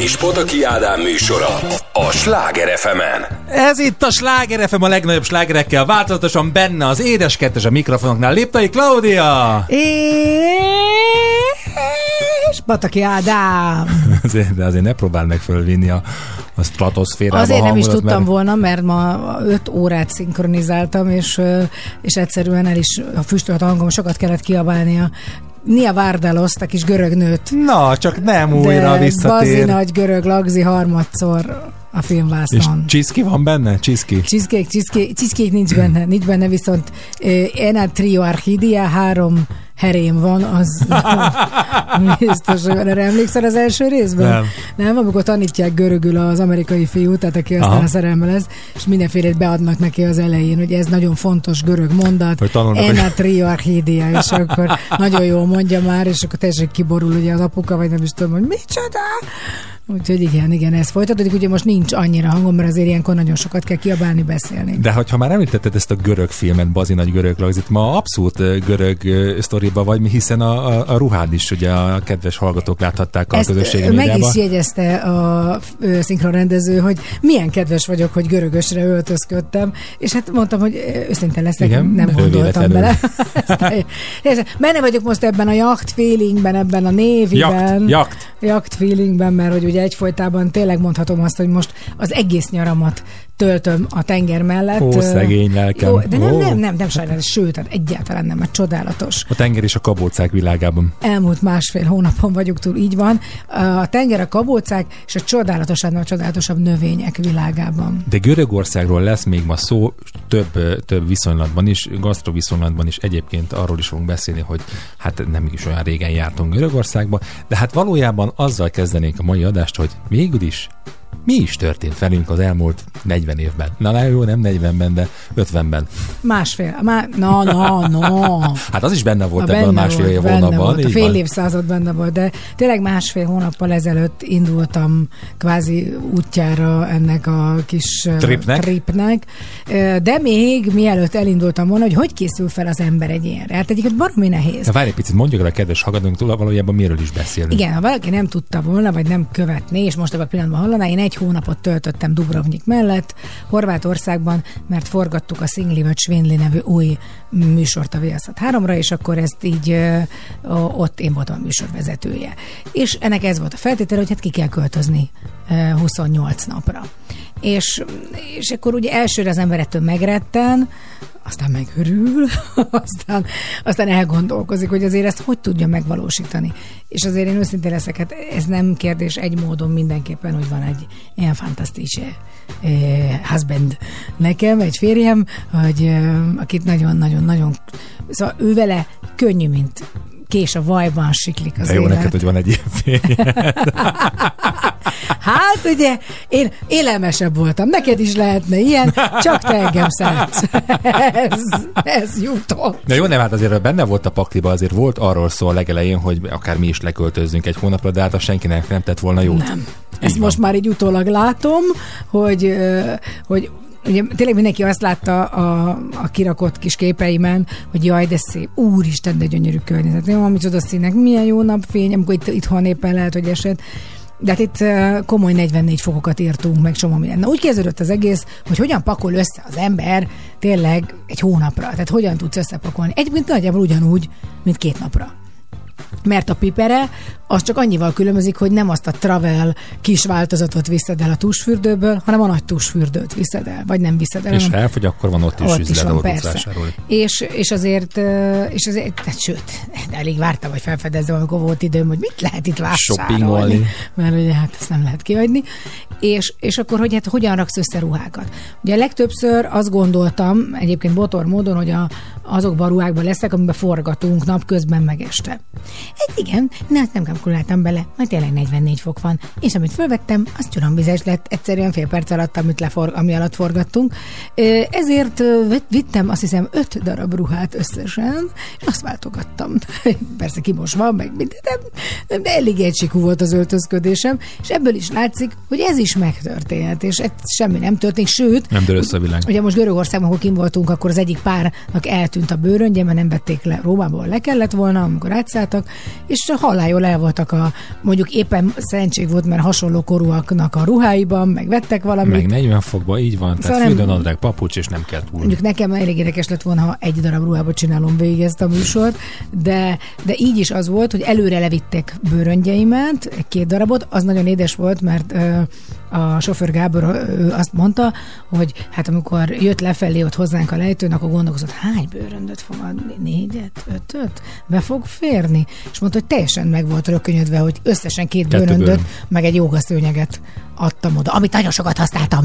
és Potaki Ádám műsora a Sláger fm -en. Ez itt a Sláger FM a legnagyobb slágerekkel, változatosan benne az édes kettes a mikrofonoknál. Léptai Klaudia! És Pataki Ádám! azért, de azért ne próbál meg fölvinni a, a stratoszférába Azért nem is tudtam mert... volna, mert ma 5 órát szinkronizáltam, és, és egyszerűen el is a füstölt hangom sokat kellett kiabálni a Nia Vardalos, a kis görög nőt. Na, csak nem újra de visszatér. Bazi nagy görög lagzi harmadszor a És filmvásznon. csiszki van benne? Csiszki? Cheesecake, cheesecake, cheesecake nincs benne, nincs benne, viszont Ena Trio Archidia, három herém van, az biztos, hogy. Erre emlékszel az első részben? Nem. Nem, amikor tanítják görögül az amerikai fiút, tehát aki aztán Aha. a szerelme lesz, és mindenfélét beadnak neki az elején, hogy ez nagyon fontos görög mondat. Hogy tanulnak, hogy- Ena Trio Archidia, és akkor nagyon jól mondja már, és akkor teljesen kiborul ugye az apuka, vagy nem is tudom, hogy micsoda. Úgyhogy igen, igen, ez folytatódik. Ugye most nincs annyira hangom, mert azért ilyenkor nagyon sokat kell kiabálni, beszélni. De hogyha már említetted ezt a görög filmet, Bazi nagy görög lagzit, ma abszolút görög ö, sztoriba vagy, hiszen a, a, a ruhád is ugye a kedves hallgatók láthatták a Ezt közösségi meg médiában. is jegyezte a szinkronrendező, hogy milyen kedves vagyok, hogy görögösre öltözködtem, és hát mondtam, hogy őszinte leszek, Igen, nem gondoltam bele. Benne vagyok most ebben a jacht feelingben, ebben a néviben. Jakt, jakt. Jakt feelingben, mert hogy ugye egyfolytában tényleg mondhatom azt, hogy most az egész nyaramat töltöm a tenger mellett. Ó, szegény lelkem. Jó, de nem, Ó. nem, nem, nem sajnálatos, sőt, hát egyáltalán nem, mert csodálatos. A tenger és a kabócák világában. Elmúlt másfél hónapon vagyunk túl, így van. A tenger, a kabócák és a csodálatosan a csodálatosabb növények világában. De Görögországról lesz még ma szó több, több viszonylatban is, gasztroviszonylatban is egyébként arról is fogunk beszélni, hogy hát nem is olyan régen jártunk Görögországba, de hát valójában azzal kezdenénk a mai adást, hogy végül is mi is történt velünk az elmúlt 40 évben. Na, na jó, nem 40-ben, de 50-ben. Másfél, má, na, na, na. Hát az is benne volt A ebben a másfél volt, év benne hónapban. volt, a fél évszázad benne volt, de tényleg másfél hónappal ezelőtt indultam kvázi útjára ennek a kis Tripnek? tripnek. De még mielőtt elindultam volna, hogy hogy készül fel az ember egy ilyenre. Hát egyiket baromi nehéz. De várj egy picit, mondjuk el a kedves hallgatónktól, valójában miről is beszélünk. Igen, ha valaki nem tudta volna, vagy nem követné, és most ebben a pillanatban hallaná, én egy hónapot töltöttem Dubrovnik mellett, Horvátországban, mert forgattuk a Szingli vagy Svinli nevű új műsort a Viaszat 3-ra, és akkor ezt így ott én voltam a műsorvezetője. És ennek ez volt a feltétele, hogy hát ki kell költözni ö, 28 napra. És, és akkor ugye elsőre az ember ettől megretten, aztán megörül, aztán, aztán elgondolkozik, hogy azért ezt hogy tudja megvalósítani. És azért én őszintén leszek, hát ez nem kérdés egy módon mindenképpen, hogy van egy ilyen fantasztikus eh, husband nekem, egy férjem, hogy eh, akit nagyon-nagyon-nagyon, szóval ő vele könnyű, mint kés a vajban siklik az De jó élet. neked, hogy van egy ilyen férj. Hát ugye, én élelmesebb voltam, neked is lehetne ilyen, csak te engem szeretsz. ez, ez jutott. Na jó, nem, hát azért benne volt a pakliba, azért volt arról szó a legelején, hogy akár mi is leköltözzünk egy hónapra, de hát senkinek nem tett volna jót. Nem. Ezt van. most már így utólag látom, hogy, hogy Ugye tényleg mindenki azt látta a, a kirakott kis képeimen, hogy jaj, de szép, úristen, de gyönyörű környezet. Jó, micsoda színek, milyen jó napfény, amikor itt, itthon éppen lehet, hogy esett. De hát itt komoly 44 fokokat írtunk meg, csomó minden. Na úgy kezdődött az egész, hogy hogyan pakol össze az ember tényleg egy hónapra. Tehát hogyan tudsz összepakolni. Egyébként nagyjából ugyanúgy, mint két napra mert a pipere az csak annyival különbözik, hogy nem azt a travel kis változatot viszed el a tusfürdőből, hanem a nagy tusfürdőt viszed el, vagy nem viszed el. És ha elfogy, akkor van ott is ott is üzlet, van, ahol tudsz persze. És, és azért, és azért tehát, sőt, de elég vártam, hogy felfedezzem, amikor volt időm, hogy mit lehet itt vásárolni. Mert ugye hát ezt nem lehet kiadni. És, és akkor, hogy hát hogyan raksz össze ruhákat. Ugye legtöbbször azt gondoltam, egyébként botor módon, hogy a, azokban a ruhákban leszek, amiben forgatunk napközben meg este. Hát igen, ne, nem kalkuláltam bele, majd tényleg 44 fok van, és amit fölvettem, az csuromvizes lett egyszerűen fél perc alatt, amit lefor, ami alatt forgattunk. Ezért vittem azt hiszem öt darab ruhát összesen, és azt váltogattam. Persze kimosva, meg minden, de, de elég egységű volt az öltözködésem, és ebből is látszik, hogy ez is megtörténhet, és ez semmi nem történt, sőt, Nem dől össze a világ. Ugye most Görögországban, ahol kim voltunk, akkor az egyik párnak eltűnt a bőröngye, mert nem vették le Rómából, le kellett volna, amikor átszálltak, és hallájól el voltak a, mondjuk éppen szentség volt, mert hasonló korúaknak a ruháiban, meg vettek valamit. Meg 40 fokba, így van, Szóval tehát nem- papucs, és nem kell túl. Mondjuk nekem elég érdekes lett volna, ha egy darab ruhába csinálom végig ezt a műsort, de, de így is az volt, hogy előre levitték bőröngyeimet, két darabot, az nagyon édes volt, mert a sofőr Gábor ő azt mondta, hogy hát amikor jött lefelé ott hozzánk a lejtőn, akkor gondolkozott, hány bőröndöt fog adni? Négyet? Ötöt? Be fog férni? És mondta, hogy teljesen meg volt rökönyödve, hogy összesen két Kettő bőröndöt, bőrönd. meg egy jogaszőnyeget adtam oda, amit nagyon sokat használtam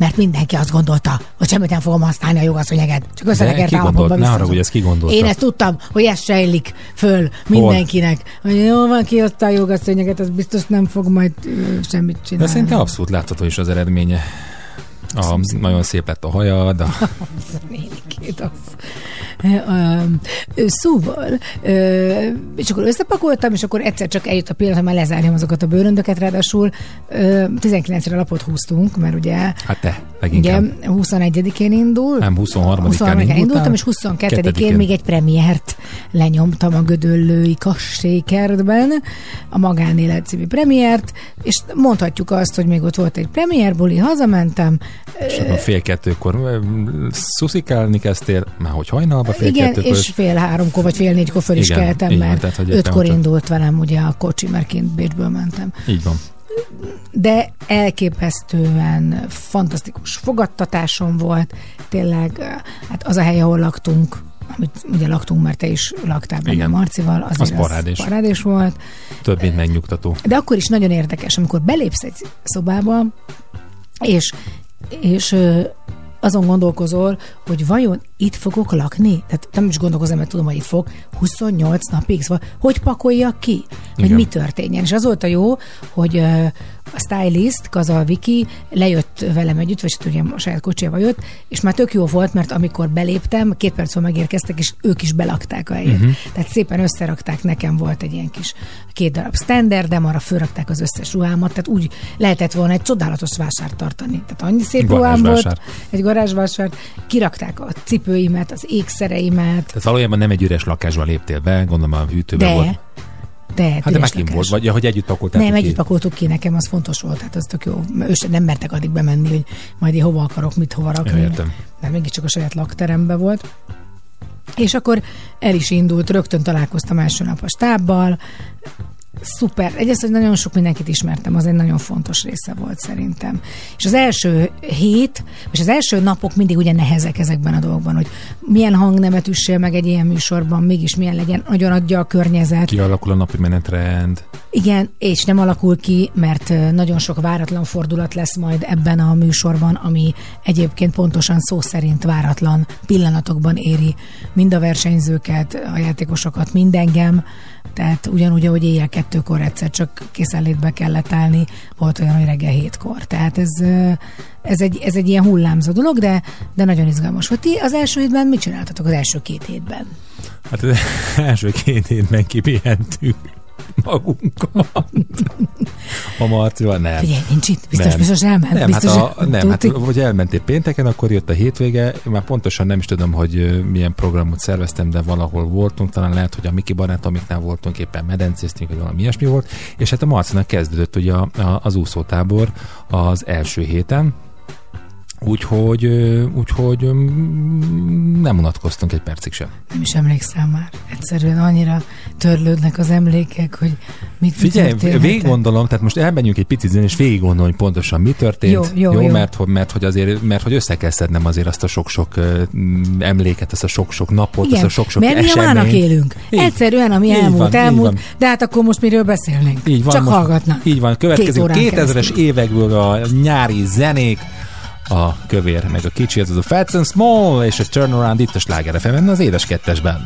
mert mindenki azt gondolta, hogy semmit nem fogom használni a jogaszőnyeget. Csak De gondolt? állapotban Ne arra, hogy ezt ki gondolta. Én ezt tudtam, hogy ez sejlik föl mindenkinek. Hogy jó van, kihozta a jogaszőnyeget, az biztos nem fog majd semmit De csinálni. szerintem abszolút látható is az eredménye. A, nagyon szép lett a haja, de Nénikét az. Szóval, és akkor összepakoltam, és akkor egyszer csak eljött a pillanat, hogy már lezárjam azokat a bőröndöket, ráadásul ö, 19-re lapot húztunk, mert ugye hát te, leginkább. Igen, 21-én indul. Nem, 23-án 23-án indultál, indultam, és 22-én kettedikén. még egy premiért lenyomtam a Gödöllői Kastélykertben, a Magánélet című premiért, és mondhatjuk azt, hogy még ott volt egy premiérbuli, hazamentem, És akkor fél kettőkor szuszikálni kezdtél, már hogy hajnalba fél igen, kettőkor. és fél háromkor, vagy fél négykor föl is Igen, keltem, van, mert tehát, hogy ötkor ott- indult velem ugye a kocsi, mert kint Bécsből mentem. Így van. de elképesztően fantasztikus fogadtatásom volt. Tényleg, hát az a hely, ahol laktunk, amit ugye laktunk, mert te is laktál benne Igen. Marcival, azért Az parádés. parádés volt. Több, mint megnyugtató. De akkor is nagyon érdekes, amikor belépsz egy szobába, és, és azon gondolkozol, hogy vajon itt fogok lakni? Tehát nem is gondolkozom, mert tudom, hogy itt fog 28 napig, szóval hogy pakoljak ki? Hogy Igen. mi történjen? És az volt a jó, hogy a stylist, Kazal Viki lejött velem együtt, vagy hát ugye a saját kocsiával jött, és már tök jó volt, mert amikor beléptem, két perc múlva megérkeztek, és ők is belakták a helyet. Uh-huh. Tehát szépen összerakták, nekem volt egy ilyen kis két darab standardem, arra fölrakták az összes ruhámat, tehát úgy lehetett volna egy csodálatos vásárt tartani. Tehát annyi szép ruhám volt, egy garázsvásárt, kirakták a cipőimet, az ékszereimet, Tehát valójában nem egy üres lakásba léptél be, gondolom a hűtőben de, volt. de, Hát de lakás. volt, vagy ja, hogy együtt pakoltál Nem, ki. együtt pakoltuk ki, nekem az fontos volt, hát az tök jó. Ő sem nem mertek addig bemenni, hogy majd én hova akarok, mit hova Ja, rakni. értem. Mert mégiscsak a saját lakterembe volt. És akkor el is indult, rögtön találkoztam első nap a stábbal, szuper. Egyrészt, hogy nagyon sok mindenkit ismertem, az egy nagyon fontos része volt szerintem. És az első hét, és az első napok mindig ugye nehezek ezekben a dolgokban, hogy milyen hangnemet üssél meg egy ilyen műsorban, mégis milyen legyen, nagyon adja a környezet. Kialakul a napi menetrend. Igen, és nem alakul ki, mert nagyon sok váratlan fordulat lesz majd ebben a műsorban, ami egyébként pontosan szó szerint váratlan pillanatokban éri mind a versenyzőket, a játékosokat, mind engem. Tehát ugyanúgy, ahogy éjjel kettőkor egyszer csak készenlétbe kellett állni, volt olyan, hogy reggel hétkor. Tehát ez, ez, egy, ez egy ilyen hullámzó dolog, de, de nagyon izgalmas volt. Ti az első hétben mit csináltatok az első két hétben? Hát az első két hétben kipihentünk magunkat. A Marcival nem. Figyelj, nincs itt, biztos, nem. biztos elment. Nem, biztos, hát, a, nem, hát, hogy elmentél pénteken, akkor jött a hétvége, már pontosan nem is tudom, hogy milyen programot szerveztem, de valahol voltunk, talán lehet, hogy a Miki barátomiknál voltunk, éppen medencéztünk, vagy valami ilyesmi volt, és hát a Marcinak kezdődött ugye a, a, az úszótábor az első héten, Úgyhogy, úgyhogy nem unatkoztunk egy percig sem. Nem is emlékszem már. Egyszerűen annyira törlődnek az emlékek, hogy mit Figyelj, végig gondolom, tehát most elmenjünk egy picit zenni, és végig gondolom, hogy pontosan mi történt. Jó, jó, jó, jó. Mert, mert, hogy azért, mert hogy össze kell szednem azért azt a sok-sok emléket, azt a sok-sok napot, Igen, azt a sok-sok mert mi a eseményt. mának élünk. Így. Egyszerűen, ami Így elmúlt, van, elmúlt, de hát akkor most miről beszélnénk? Így van, Csak most, hallgatnak. Így van, következő órán 2000-es keresztül. évekből a nyári zenék, a kövér, meg a kicsi, ez az a Fats and Small, és a Turnaround itt a Sláger fm az édes kettesben.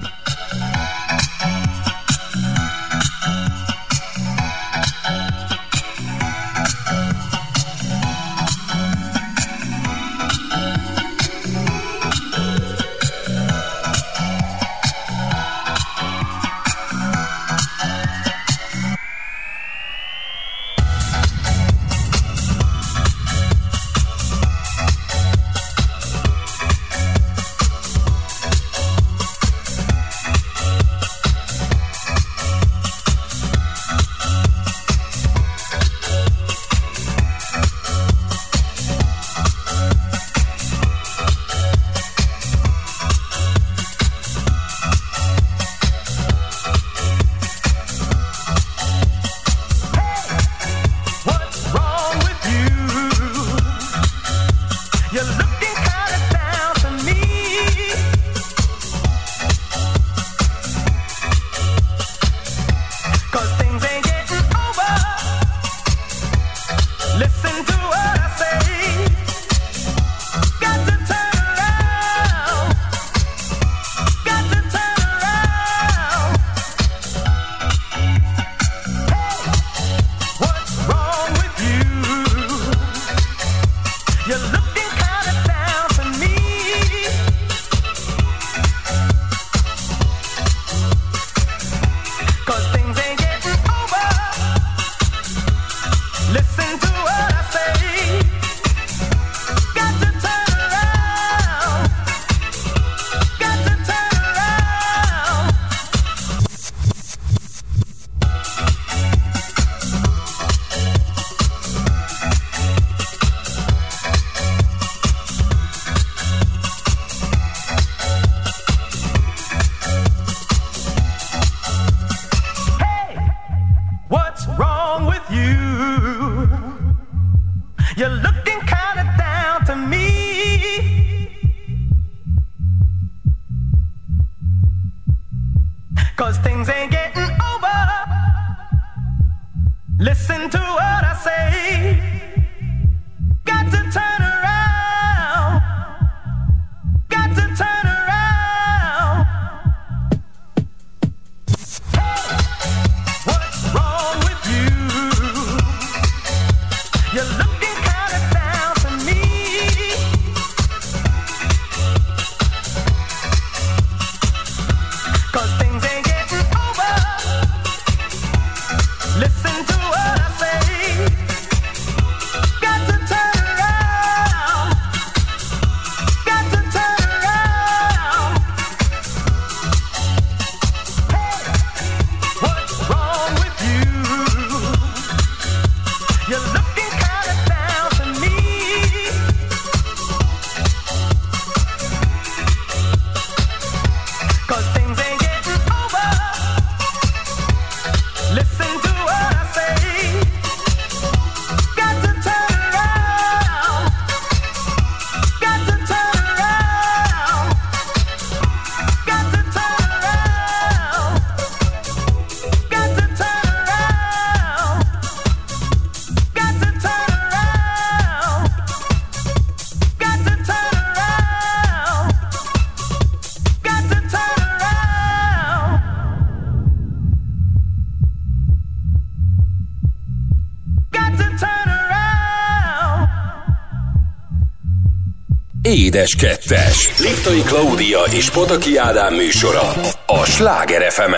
Édes Kettes. Liptai Klaudia és Pataki Ádám műsora. A Sláger fm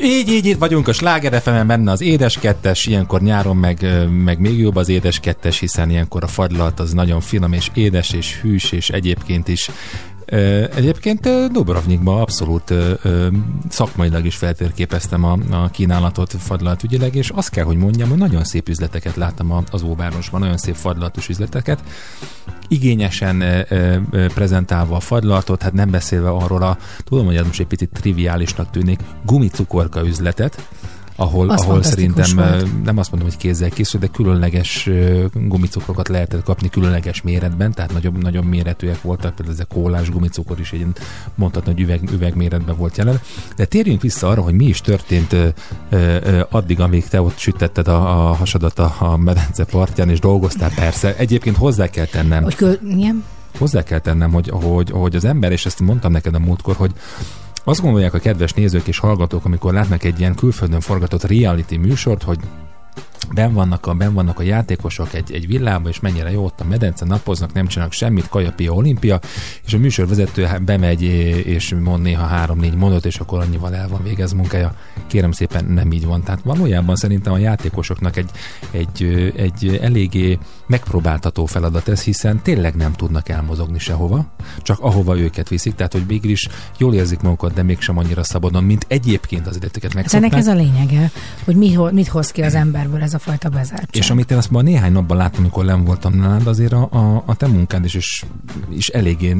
Így, így, itt vagyunk a Sláger fm benne az édes kettes, ilyenkor nyáron meg, meg még jobb az édes kettes, hiszen ilyenkor a fagylalt az nagyon finom és édes és hűs, és egyébként is Egyébként Dubrovnikban abszolút szakmailag is feltérképeztem a, a kínálatot fagylalt ügyileg, és azt kell, hogy mondjam, hogy nagyon szép üzleteket láttam az óvárosban, nagyon szép fagylaltos üzleteket, igényesen ö, ö, prezentálva a fagylaltot, hát nem beszélve arról a, tudom, hogy ez most egy picit triviálisnak tűnik, gumicukorka üzletet, ahol, Az ahol szerintem volt. nem azt mondom, hogy kézzel készül, de különleges gumicukrokat lehetett kapni különleges méretben, tehát nagyobb, nagyobb méretűek voltak, például ez a kólás gumicukor is egy mondhatni, hogy üveg, üvegméretben volt jelen. De térjünk vissza arra, hogy mi is történt ö, ö, addig, amíg te ott sütetted a, a hasadat a, a medence partján, és dolgoztál persze. Egyébként hozzá kell tennem, Hogy kö... Hozzá kell tennem, hogy, hogy, hogy az ember, és ezt mondtam neked a múltkor, hogy azt gondolják a kedves nézők és hallgatók, amikor látnak egy ilyen külföldön forgatott reality műsort, hogy ben vannak, a, ben vannak a játékosok egy, egy villában, és mennyire jó ott a medence, napoznak, nem csinálnak semmit, kajapia, olimpia, és a műsorvezető hát bemegy és mond néha három-négy mondat, és akkor annyival el van végez munkája. Kérem szépen, nem így van. Tehát valójában szerintem a játékosoknak egy, egy, egy eléggé megpróbáltató feladat ez, hiszen tényleg nem tudnak elmozogni sehova, csak ahova őket viszik, tehát hogy is jól érzik magukat, de mégsem annyira szabadon, mint egyébként az életüket Hát ennek megszokták. ez a lényege, hogy mi, ho- mit hoz ki az emberből ez a fajta bezártság. És amit én azt már néhány napban láttam, amikor nem voltam nálad, azért a, a, a te munkád is, is, is eléggé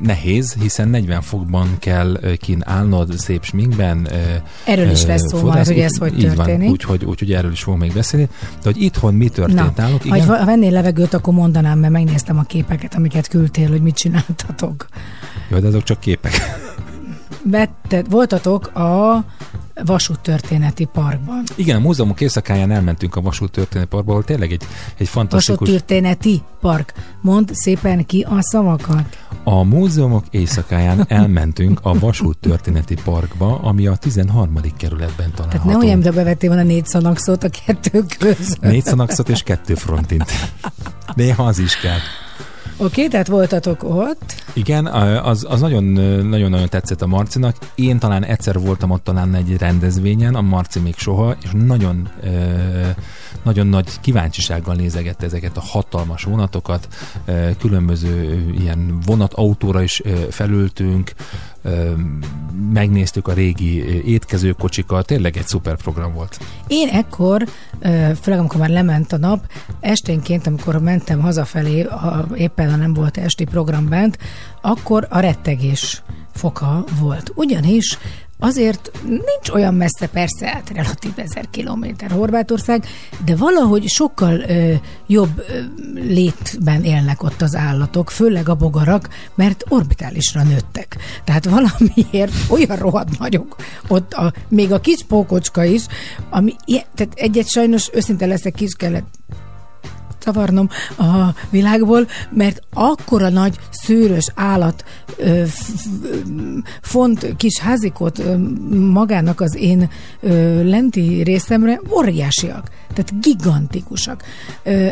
nehéz, hiszen 40 fokban kell kín állnod, szép sminkben. Erről is lesz szó majd, hogy ez hogy történik. Úgyhogy úgy, úgy erről is fogunk még beszélni. De hogy itthon mi történt Na, náluk? ha Igen? va- vennél levegőt, akkor mondanám, mert megnéztem a képeket, amiket küldtél, hogy mit csináltatok. Jó, de azok csak képek. Vetted, voltatok a vasúttörténeti parkban. Igen, a múzeumok éjszakáján elmentünk a vasút történeti parkba, ahol tényleg egy, egy fantasztikus... Vasúttörténeti park. Mondd szépen ki a szavakat. A múzeumok éjszakáján elmentünk a vasút történeti parkba, ami a 13. kerületben található. Tehát ne olyan, de bevettél volna négy szanakszót a kettő között. Négy szanakszot és kettő frontint. Néha az is kell. Oké, tehát voltatok ott. Igen, az, az nagyon, nagyon, nagyon tetszett a Marcinak. Én talán egyszer voltam ott talán egy rendezvényen, a Marci még soha, és nagyon, nagyon nagy kíváncsisággal nézegette ezeket a hatalmas vonatokat. Különböző ilyen vonatautóra is felültünk, megnéztük a régi étkezőkocsikat, tényleg egy szuper program volt. Én ekkor, főleg amikor már lement a nap, esténként, amikor mentem hazafelé, ha éppen ha nem volt esti program bent, akkor a rettegés foka volt. Ugyanis azért nincs olyan messze, persze, hát relatív ezer kilométer Horvátország, de valahogy sokkal ö, jobb ö, létben élnek ott az állatok, főleg a bogarak, mert orbitálisra nőttek. Tehát valamiért olyan rohadt nagyok ott, a, még a kis pókocska is, ami, tehát egyet sajnos őszinte leszek, kis kellett szavarnom a világból, mert akkora nagy szőrös állat ö, f- font kis házikot ö, magának az én ö, lenti részemre óriásiak. Tehát gigantikusak. Ö,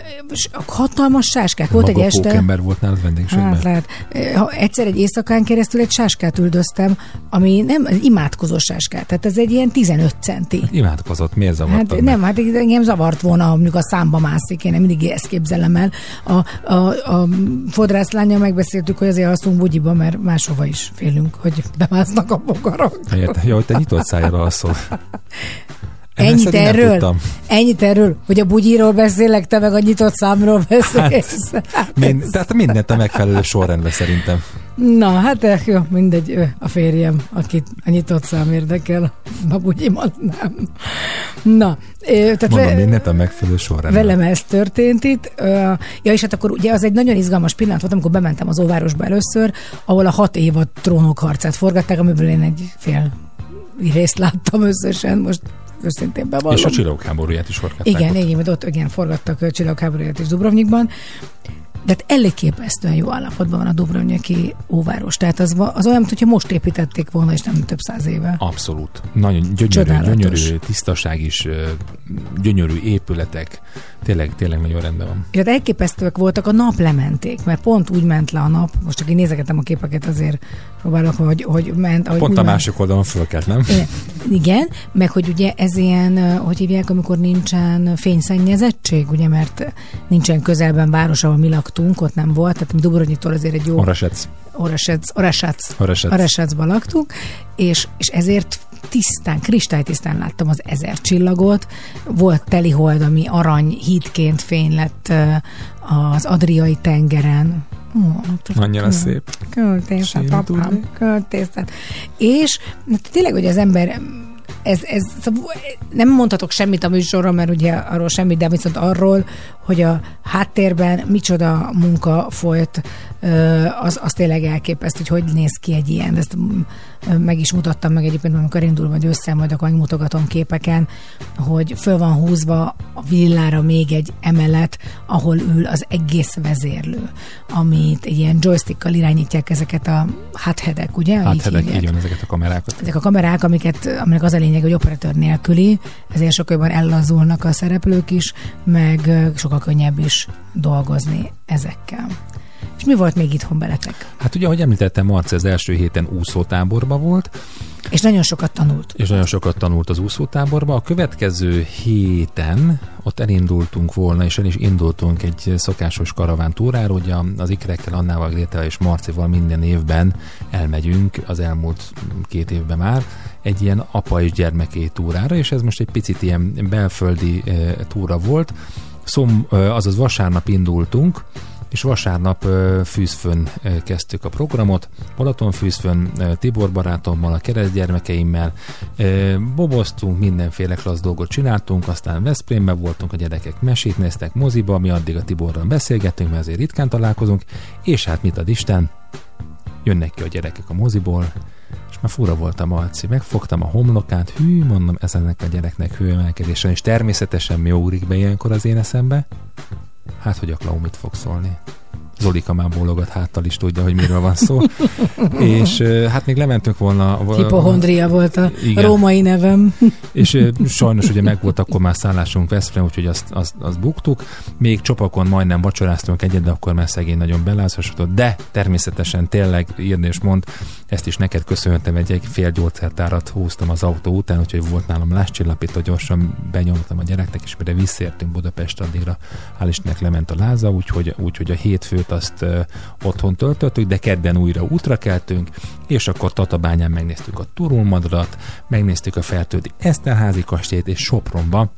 hatalmas sáskák. Volt egy Maga este... pókember volt nálad vendégségben? Hát lehet. Ha egyszer egy éjszakán keresztül egy sáskát üldöztem, ami nem imádkozó sáskát, tehát ez egy ilyen 15 centi. Imádkozott, miért zavartad Hát meg? nem, hát engem zavart volna, mondjuk a számba mászik, én nem mindig ezt képzelem el. A, a, a fodrászlánya megbeszéltük, hogy azért alszunk bugyiba, mert máshova is félünk, hogy bemásznak a bogarak. Érte, jó, hogy te nyitott szájra alszol. Ennyit erről? Ennyit erről, hogy a bugyiról beszélek, te meg a nyitott számról beszélsz. Hát, Mind, tehát mindent a megfelelő sorrendben szerintem. Na, hát eh, jó, mindegy, a férjem, akit a nyitott szám érdekel, a bugyimat nem. Na, tehát Mondom, ve- mindent a megfelelő sorrendben. velem ez történt itt. Ja, és hát akkor ugye az egy nagyon izgalmas pillanat volt, amikor bementem az óvárosba először, ahol a hat évad trónokharcát forgatták, amiből én egy fél részt láttam összesen, most őszintén bevallom. És a csillagok háborúját is forgatták Igen, ott. igen, ott igen, forgattak a csillagháborúját is Dubrovnikban. De hát elégképesztően jó állapotban van a Dubrovniki óváros. Tehát az, az olyan, mintha most építették volna, és nem több száz éve. Abszolút. Nagyon gyönyörű, Csodálatos. gyönyörű tisztaság is, gyönyörű épületek. Tényleg, tényleg nagyon rendben van. És hát elképesztőek voltak a naplementék, mert pont úgy ment le a nap, most csak én nézegetem a képeket, azért próbálok, hogy, hogy ment. Ahogy Pont a ment. másik oldalon fölkelt, nem? Igen, Igen, meg hogy ugye ez ilyen, hogy hívják, amikor nincsen fényszennyezettség, ugye, mert nincsen közelben város, ahol mi laktunk, ott nem volt, tehát mi Dubrovniktól azért egy jó Orasec. Orasec, Orasec, Orasec. Orasecban laktunk, és, és ezért tisztán, kristálytisztán láttam az ezer csillagot. Volt telihold, ami arany hídként fény lett az Adriai tengeren. Ó, Annyira szép. Költészet, apám, költészet. És hát tényleg, hogy az ember ez, ez, szóval nem mondhatok semmit a műsorról, mert ugye arról semmit, de viszont arról, hogy a háttérben micsoda munka folyt, az, az tényleg elképesztő, hogy hogy néz ki egy ilyen. Ezt mm, meg is mutattam meg egyébként, amikor indul vagy össze, majd akkor megmutogatom képeken, hogy föl van húzva a villára még egy emelet, ahol ül az egész vezérlő, amit egy ilyen joystickkal irányítják ezeket a háthedek, ugye? Hát Így így van ezeket a kamerákat. ezek a kamerák, amiket, aminek az a lényeg, hogy operatőr nélküli, ezért sokkal jobban ellazulnak a szereplők is, meg sokkal könnyebb is dolgozni ezekkel. És mi volt még itthon beletek? Hát ugye, ahogy említettem, Marci az első héten úszótáborba volt, És nagyon sokat tanult. és nagyon sokat tanult az úszótáborba. A következő héten ott elindultunk volna, és el is indultunk egy szokásos karavántúrára, ugye az ikrekkel, Annával, Grétával és Marcival minden évben elmegyünk, az elmúlt két évben már, egy ilyen apa és gyermeké túrára, és ez most egy picit ilyen belföldi e, túra volt. Szom, e, azaz vasárnap indultunk, és vasárnap fűzfön kezdtük a programot, Balatonfűzfön, ö, Tibor barátommal, a keresztgyermekeimmel, boboztunk, mindenféle klassz dolgot csináltunk, aztán Veszprémben voltunk, a gyerekek mesét néztek moziba, mi addig a Tiborral beszélgettünk, mert azért ritkán találkozunk, és hát mit ad Isten, jönnek ki a gyerekek a moziból, és már fura volt a Marci. Megfogtam a homlokát, hű, mondom, ez ennek a gyereknek hőemelkedésen, és természetesen mi ugrik be ilyenkor az én eszembe? Hát, hogy a Klau mit fog szólni. Zolika már bólogat háttal is tudja, hogy miről van szó. és hát még lementünk volna... Hipohondria volt a Igen. római nevem. És sajnos ugye meg volt akkor már szállásunk Veszprém, úgyhogy azt, azt, azt buktuk. Még csopakon majdnem vacsoráztunk egyet, de akkor már szegény nagyon belázasodott. De természetesen tényleg írni és mond, ezt is neked köszönhetem, egy, egy fél gyógyszertárat húztam az autó után, úgyhogy volt nálam láscsillapító, gyorsan benyomtam a gyereknek, és mire visszértünk Budapest addigra, hál' Istennek lement a láza, úgyhogy, úgyhogy a hétfőt azt otthon töltöttük, de kedden újra útra keltünk, és akkor Tatabányán megnéztük a Turulmadarat, megnéztük a Fertődi Eszterházi kastélyt, és Sopronba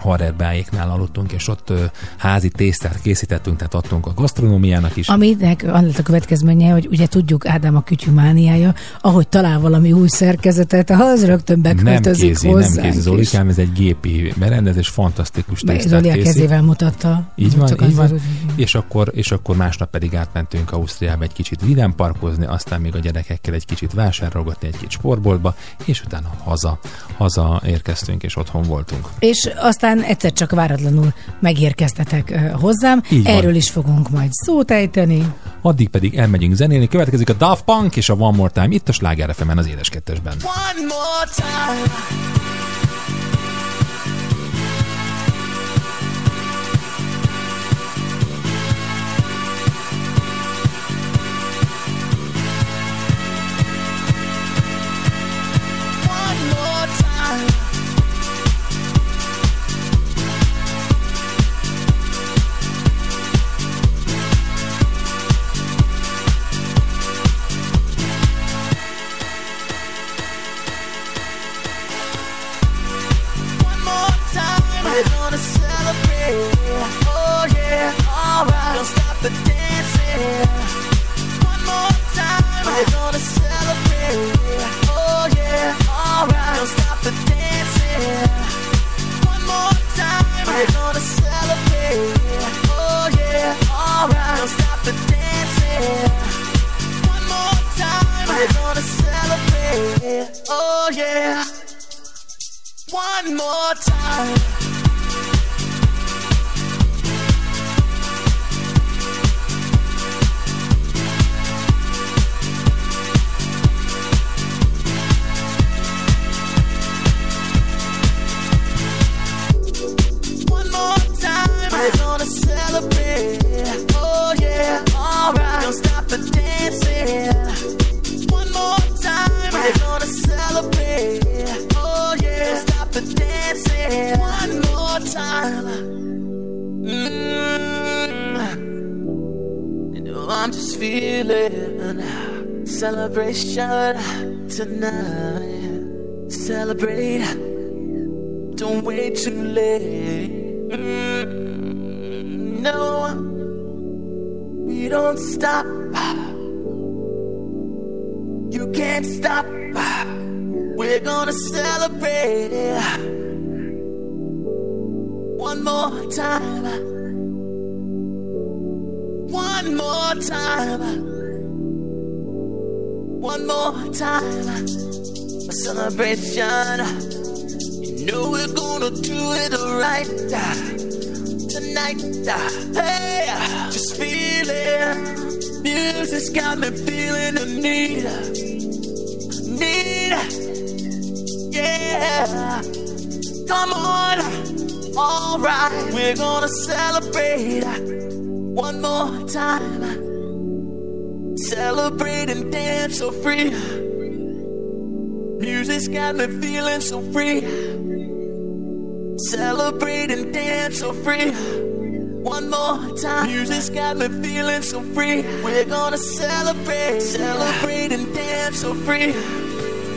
Harrerbáéknál aludtunk, és ott ö, házi tésztát készítettünk, tehát adtunk a gasztronómiának is. Aminek az lett a következménye, hogy ugye tudjuk Ádám a kütyümániája, ahogy talál valami új szerkezetet, az rögtön nem beköltözik kézi, nem hozzánk kézi is. Zolikám, ez egy gépi berendezés, fantasztikus tésztát Zoli a készít. kezével mutatta. Így van, így van. És akkor, és akkor másnap pedig átmentünk Ausztriába egy kicsit vidám parkozni, aztán még a gyerekekkel egy kicsit vásárolgatni egy kis sportboltba, és utána haza, haza érkeztünk, és otthon voltunk. És aztán egyszer csak váratlanul megérkeztetek hozzám. Így van. Erről is fogunk majd szót ejteni. Addig pedig elmegyünk zenélni, következik a Daft Punk és a One More Time itt a Sláger az édes kettesben. One more time. One more time. Oh. One more time, we're gonna celebrate. The dancing. One more time. Mm. You know I'm just feeling celebration tonight. Celebrate. Don't wait too late. Mm, no, we don't stop. You can't stop. We're gonna celebrate. it One more time. One more time. One more time. A celebration. You know we're gonna do it right tonight. Hey, just feeling. Music's got me feeling the need. Need. Yeah. Come on. Alright, we're gonna celebrate one more time. Celebrate and dance so free. Music's got me feeling so free. Celebrate and dance so free. One more time. Music's got me feeling so free. We're gonna celebrate, celebrate and dance so free.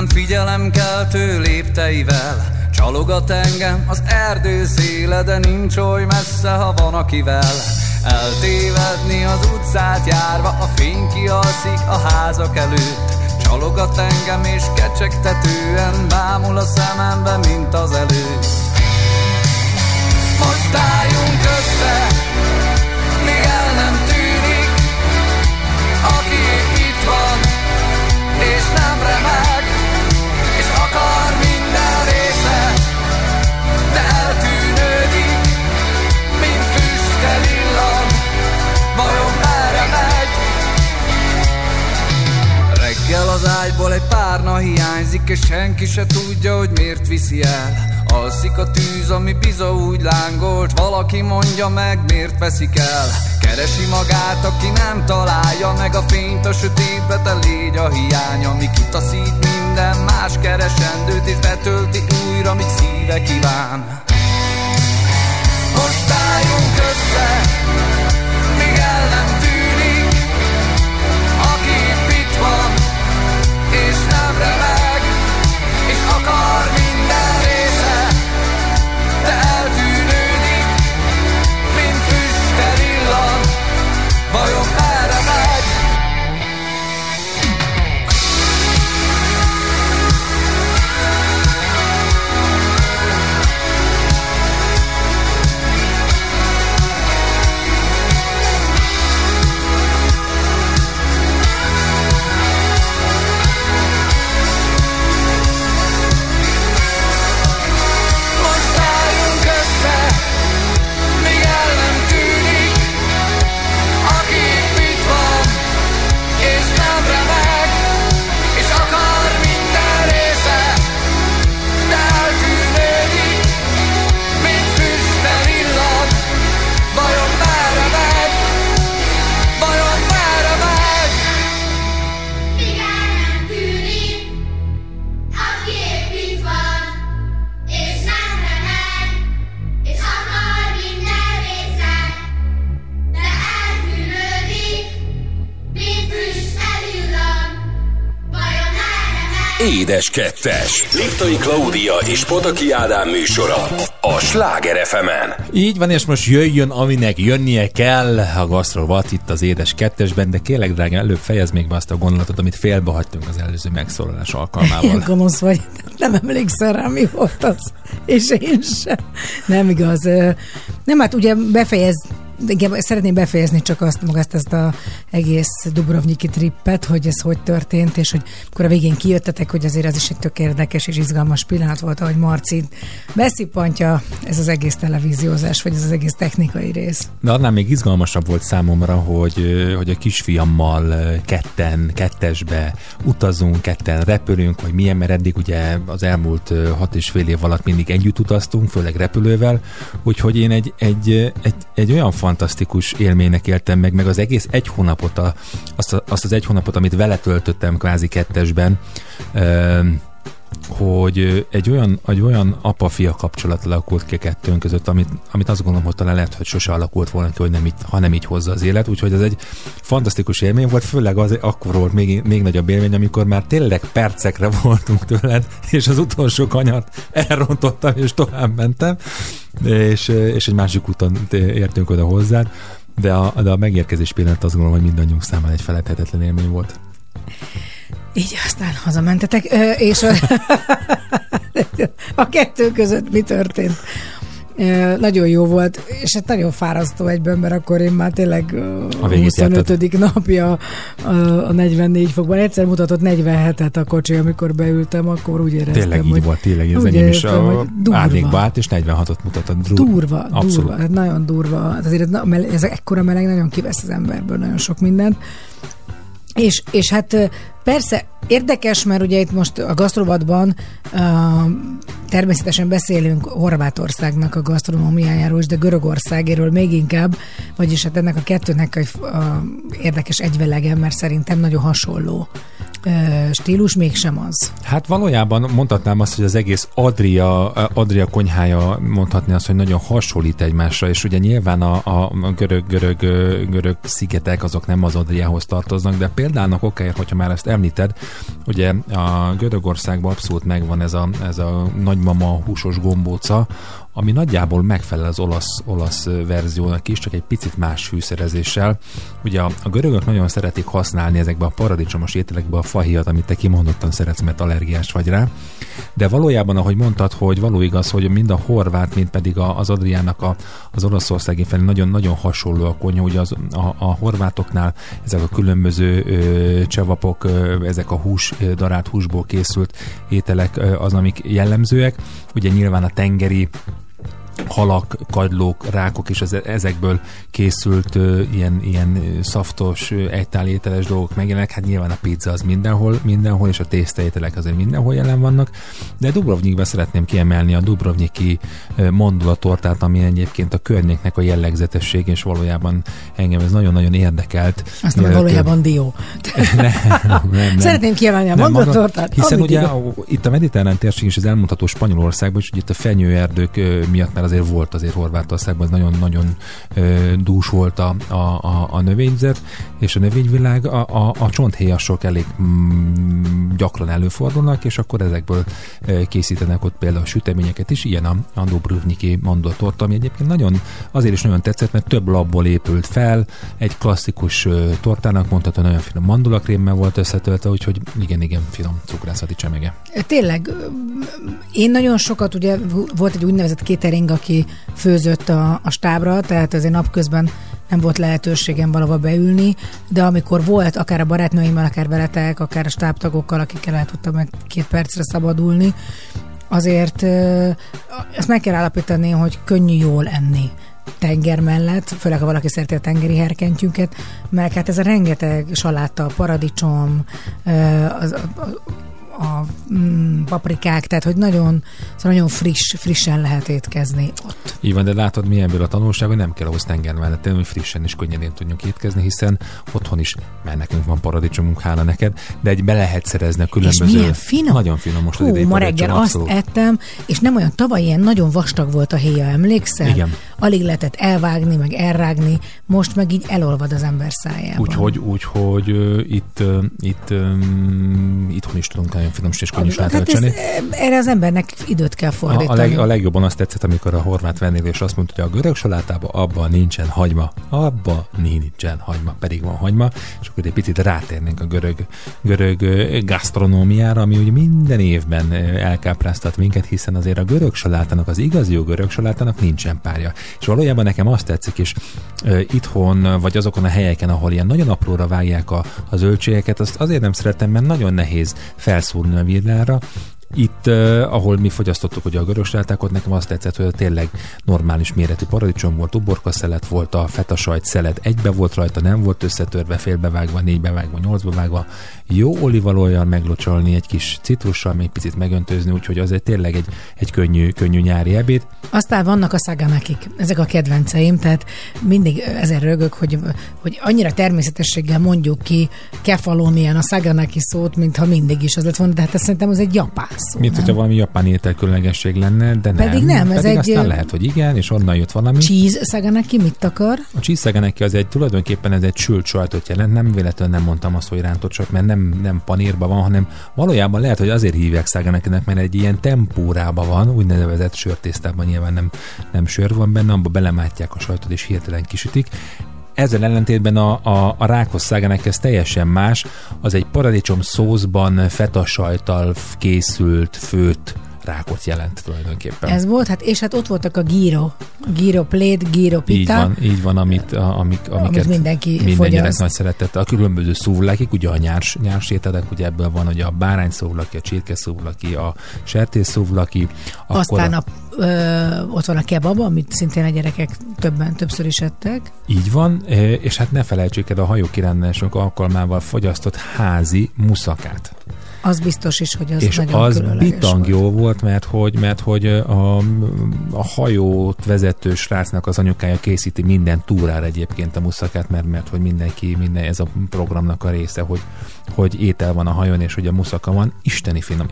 némán Figyelem keltő lépteivel. Csalogat engem az erdő széle De nincs oly messze, ha van akivel. Eltévedni az utcát járva A fény kialszik a házak előtt. Csalogat engem és kecsegtetően Bámul a szemembe, mint az előtt. Most álljunk az ágyból egy párna hiányzik És senki se tudja, hogy miért viszi el. Alszik a tűz, ami biza úgy lángolt Valaki mondja meg, miért veszik el. Keresi magát, aki nem találja meg a fényt A sötétbe te légy a hiány Ami kitaszít minden más keresendőt És betölti újra, mit szíve kíván. Most álljunk össze Édes kettes. Liptai Klaudia és Pataki Ádám műsora. A Sláger fm Így van, és most jöjjön, aminek jönnie kell a gasztrovat itt az édes kettesben, de kérlek, drága, előbb fejezd még be azt a gondolatot, amit félbehagytunk az előző megszólalás alkalmával. Gonosz vagy. Nem emlékszel rá, mi volt az. És én sem. Nem igaz. Nem, hát ugye befejez igen, szeretném befejezni csak azt, magát ezt a egész Dubrovniki trippet, hogy ez hogy történt, és hogy akkor a végén kijöttetek, hogy azért ez is egy tök érdekes és izgalmas pillanat volt, ahogy Marci beszippantja ez az egész televíziózás, vagy ez az egész technikai rész. De annál még izgalmasabb volt számomra, hogy, hogy a kisfiammal ketten, kettesbe utazunk, ketten repülünk, hogy milyen, mert eddig ugye az elmúlt hat és fél év alatt mindig együtt utaztunk, főleg repülővel, úgyhogy én egy, egy, egy, egy olyan fantasztikus élménynek éltem meg, meg az egész egy hónapot, a, azt, a, azt az egy hónapot, amit vele töltöttem kvázi kettesben, ö, hogy egy olyan, egy olyan apa-fia kapcsolat alakult ki kettőnk között, amit, amit azt gondolom, hogy talán lehet, hogy sose alakult volna ki, hogy nem így, ha nem így hozza az élet. Úgyhogy ez egy fantasztikus élmény volt, főleg az, akkor volt még, még nagyobb élmény, amikor már tényleg percekre voltunk tőled, és az utolsó kanyart elrontottam, és tovább mentem, és, és egy másik úton értünk oda hozzád. De a, de a megérkezés pillanat azt gondolom, hogy mindannyiunk számára egy feledhetetlen élmény volt. Így aztán hazamentetek, és a, a kettő között mi történt? Nagyon jó volt, és hát nagyon fárasztó egyben, mert akkor én már tényleg A végét 25. napja a, a 44 fokban. Egyszer mutatott 47-et a kocsi, amikor beültem, akkor úgy éreztem, Tényleg így hogy volt, tényleg az enyém is a árnyékba állt, és 46-ot mutatott. Dru- Durva, Abszolút. durva, hát nagyon durva. Hát azért ez, ez ekkora meleg nagyon kivesz az emberből nagyon sok mindent. És, és hát persze érdekes, mert ugye itt most a gasztrovatban uh, természetesen beszélünk Horvátországnak a gasztronómiájáról is, de Görögországéről még inkább, vagyis hát ennek a kettőnek egy uh, érdekes egyvelege, mert szerintem nagyon hasonló stílus mégsem az. Hát valójában mondhatnám azt, hogy az egész Adria, Adria konyhája mondhatni azt, hogy nagyon hasonlít egymásra, és ugye nyilván a, a görög, görög, görög szigetek azok nem az Adriához tartoznak, de példának okáért, hogyha már ezt említed, ugye a Görögországban abszolút megvan ez a, ez a nagymama húsos gombóca, ami nagyjából megfelel az olasz, olasz verziónak is, csak egy picit más fűszerezéssel. Ugye a, a görögök nagyon szeretik használni ezekbe a paradicsomos ételekbe a fahiat, amit te kimondottan szeretsz, mert allergiás vagy rá. De valójában, ahogy mondtad, hogy való igaz, hogy mind a horvát, mind pedig a, az Adriának a, az olaszországi felé nagyon-nagyon hasonló a konyha, ugye az, a, a horvátoknál ezek a különböző ö, csavapok, ö, ezek a hús, ö, darált húsból készült ételek ö, az, amik jellemzőek. Ugye nyilván a tengeri halak, kagylók, rákok és az, ezekből készült ö, ilyen, ilyen szaftos, ö, egytál ételes dolgok megjelennek. Hát nyilván a pizza az mindenhol, mindenhol, és a tésztaételek azért mindenhol jelen vannak. De Dubrovnikban szeretném kiemelni a Dubrovniki ö, mandulatortát, ami egyébként a környéknek a jellegzetesség, és valójában engem ez nagyon-nagyon érdekelt. Aztán Mielőtt- valójában dió. nem, nem, nem. Szeretném kiemelni a Nem, mandulatortát. Hiszen ugye a, itt a mediterrán térség és az elmondható Spanyolországban, és ugye itt a fenyőerdők miatt már azért volt azért Horvátországban, ez nagyon-nagyon dús volt a, a, a, a növényzet, és a növényvilág, a, a, a csonthéjasok elég mm, gyakran előfordulnak, és akkor ezekből készítenek ott például süteményeket is, ilyen a, a Dubrovniki mandulatorta, ami egyébként nagyon, azért is nagyon tetszett, mert több labból épült fel, egy klasszikus tortának mondható, nagyon finom mandulakrémmel volt összetöltve, úgyhogy igen, igen, finom cukrászati csemege. Tényleg, én nagyon sokat, ugye volt egy úgynevezett catering, aki főzött a, a stábra, tehát azért napközben nem volt lehetőségem valahova beülni, de amikor volt, akár a barátnőimmel, akár veletek, akár a stábtagokkal, akikkel el tudtam meg két percre szabadulni, azért ezt meg kell állapítani, hogy könnyű jól enni tenger mellett, főleg ha valaki szereti a tengeri herkentjünket, mert hát ez a rengeteg saláta, paradicsom, az, a, mm, paprikák, tehát hogy nagyon, szóval nagyon friss, frissen lehet étkezni ott. Így van, de látod, mi ebből a tanulság, hogy nem kell ahhoz tenger mellett, hogy frissen és könnyedén tudjunk étkezni, hiszen otthon is, mert nekünk van paradicsomunk, hála neked, de egy be lehet szerezni a különböző... És milyen finom. Nagyon finom most az Hú, idei ma reggel azt ettem, és nem olyan tavaly ilyen nagyon vastag volt a héja, emlékszel? Igen. Alig lehetett elvágni, meg elrágni, most meg így elolvad az ember szájában. Úgyhogy, úgyhogy ö, itt, ö, itt ö, itthon is tudunk nagyon finom és könnyű hát ez, erre az embernek időt kell a, fordítani. a, leg, a legjobban azt tetszett, amikor a horvát vendég és azt mondta, hogy a görög salátában abban nincsen hagyma. Abba nincsen hagyma, pedig van hagyma. És akkor egy picit rátérnénk a görög, görög gasztronómiára, ami ugye minden évben elkápráztat minket, hiszen azért a görög salátának, az igazi jó görög salátának nincsen párja. És valójában nekem azt tetszik ö, itthon, vagy azokon a helyeken, ahol ilyen nagyon apróra vágják a, a zöldségeket, azt azért nem szeretem, mert nagyon nehéz felszúrni a villára, itt, uh, ahol mi fogyasztottuk ugye a görögsátákot, nekem azt tetszett, hogy tényleg normális méretű paradicsom volt, uborka szelet volt, a feta sajt szelet egybe volt rajta, nem volt összetörve, félbevágva, négybevágva, nyolcbevágva. Jó olivalójjal meglocsolni, egy kis citrussal, még picit megöntözni, úgyhogy az egy tényleg egy, egy könnyű, könnyű nyári ebéd. Aztán vannak a szaganakik, ezek a kedvenceim, tehát mindig ezen rögök, hogy, hogy annyira természetességgel mondjuk ki kefalónián a szaganaki szót, mintha mindig is az lett volna, de hát szerintem az egy japán szó. Mint nem? hogyha valami japán étel különlegesség lenne, de nem. Pedig nem, ez Pedig egy, aztán lehet, hogy igen, és onnan jött valami. Cheese szaganaki mit akar? A cheesesaganeki az egy tulajdonképpen ez egy sült sajtot jelent, nem véletlenül nem mondtam azt, hogy rántott sajt, mert nem, nem panírban van, hanem valójában lehet, hogy azért hívják szaganekinek, mert egy ilyen tempórában van, úgynevezett sörtésztában nyilván nem, nem sör van benne, abba belemátják a sajtot és hirtelen kisütik. Ezzel ellentétben a, a, a rákos szágának ez teljesen más, az egy paradicsom szószban feta sajttal f- készült, főtt rákot jelent tulajdonképpen. Ez volt, hát és hát ott voltak a gyro, gyro plate, gyro pita. Így van, így van, amit, amik, amiket mindenki minden fogyaszt. gyerek nagy szeretette. A különböző szuvlakik, ugye a nyárs, nyárs ételek, ugye ebből van ugye a bárány szuvlaki, a csirke szuvlaki, a sertés szuvlaki. Aztán a, a, ö, ott van a kebab, amit szintén a gyerekek többen többször is ettek. Így van, eh, és hát ne felejtsék el a hajókirándulások alkalmával fogyasztott házi muszakát. Az biztos is, hogy az és nagyon az bitang jó volt, mert hogy, mert hogy a, a hajót vezető srácnak az anyukája készíti minden túrára egyébként a muszakát, mert, mert hogy mindenki, minden ez a programnak a része, hogy, hogy étel van a hajón, és hogy a muszaka van, isteni finom.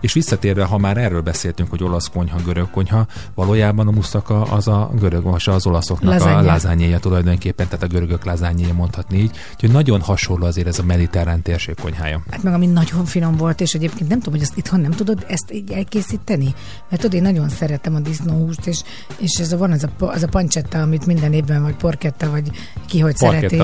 És visszatérve, ha már erről beszéltünk, hogy olasz konyha, görög konyha, valójában a muszaka az a görög, vagy az olaszoknak Lazánye. a lázányéja tulajdonképpen, tehát a görögök lázányéja mondhatni így, úgyhogy nagyon hasonló azért ez a mediterrán térség konyhája. Hát meg ami nagyon finom volt, és egyébként nem tudom, hogy ezt itthon nem tudod ezt így elkészíteni. Mert tudod, én nagyon szeretem a disznóhúst, és, és ez a, van az a, az a pancsetta, amit minden évben, vagy porketta, vagy ki hogy szereti.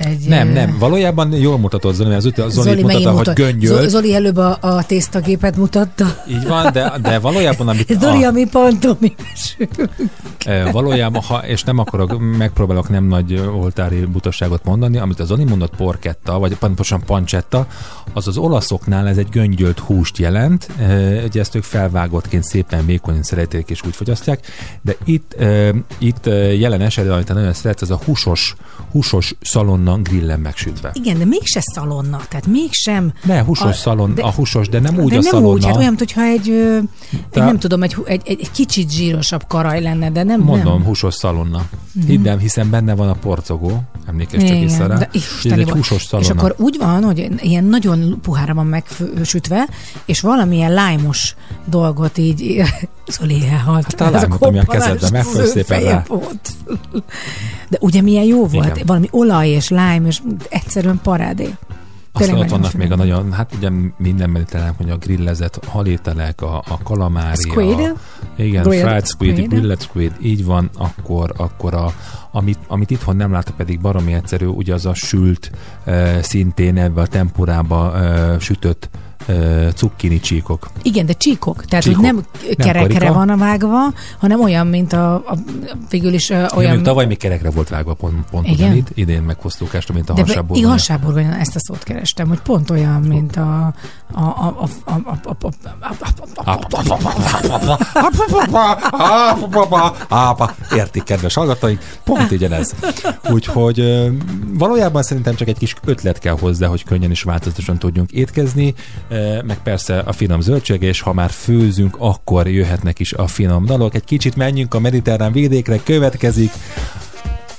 Egy, Nem, nem, valójában jól mutatod Zoli, mert az Zoli, Zoli mutatta, hogy mutat. göngyölt, Zo- Zoli előbb a, a tésztagépet mutatta. így van, de, de valójában, amit Zoli, a, ami pantomimes. Eh, Valójában, ha, és nem akarok, megpróbálok nem nagy oltári butasságot mondani, amit az Zoli mondott porketta, vagy pontosan pancetta, az az olaszoknál ez egy göngyölt húst jelent, ugye ezt ők felvágottként szépen vékonyan szeretik és úgy fogyasztják, de itt, itt jelen esetben, amit nagyon szeretsz, ez a húsos, húsos szalonna grillen megsütve. Igen, de mégse szalonna, tehát mégsem. Ne, húsos A- szalon, de- a húsos, de nem úgy de a nem szalonna. úgy, hát olyan, mintha egy, ö, egy nem tudom, egy, egy, egy, egy kicsit zsírosabb karaj lenne, de nem. Mondom, nem. húsos szalonna. Hidd el, hiszen benne van a porcogó, emlékezz csak vissza rá. de Ez isteni egy húsos szalonna. És akkor úgy van, hogy ilyen nagyon puhára van megsütve, és valamilyen lájmos dolgot így Zoli elhalt. Hát a lájmot, ami a kezedben, ő szépen rá. Volt. De ugye milyen jó volt? Igen. Valami olaj és lime, és egyszerűen parádé. Aztán ott vannak még a nagyon, hát ugye minden mediterrán, hogy a grillezett halételek, a, a kalamári, Squid? a, igen, Grilled fried squid, squid. grilled squid, így van, akkor, akkor a, amit, amit itthon nem látta pedig baromi egyszerű, ugye az a sült, uh, szintén ebbe a tempurába uh, sütött ö, cukkini csíkok. Igen, de csíkok, tehát csíkok. hogy nem kerekre nem van vágva, hanem olyan, mint a, a végül is olyan... Igen, tavaly még kerekre volt vágva pont, pont Igen? ugyaníd, idén meghoztuk ezt, mint a hasábor. Igen, hasábor, ezt a szót kerestem, hogy pont olyan, mint a Értik, kedves hallgatóink, pont így ugyanez. Úgyhogy valójában szerintem csak egy kis ötlet kell hozzá, hogy könnyen és változatosan tudjunk étkezni meg persze a finom zöldség, és ha már főzünk, akkor jöhetnek is a finom dalok. Egy kicsit menjünk a mediterrán vidékre, következik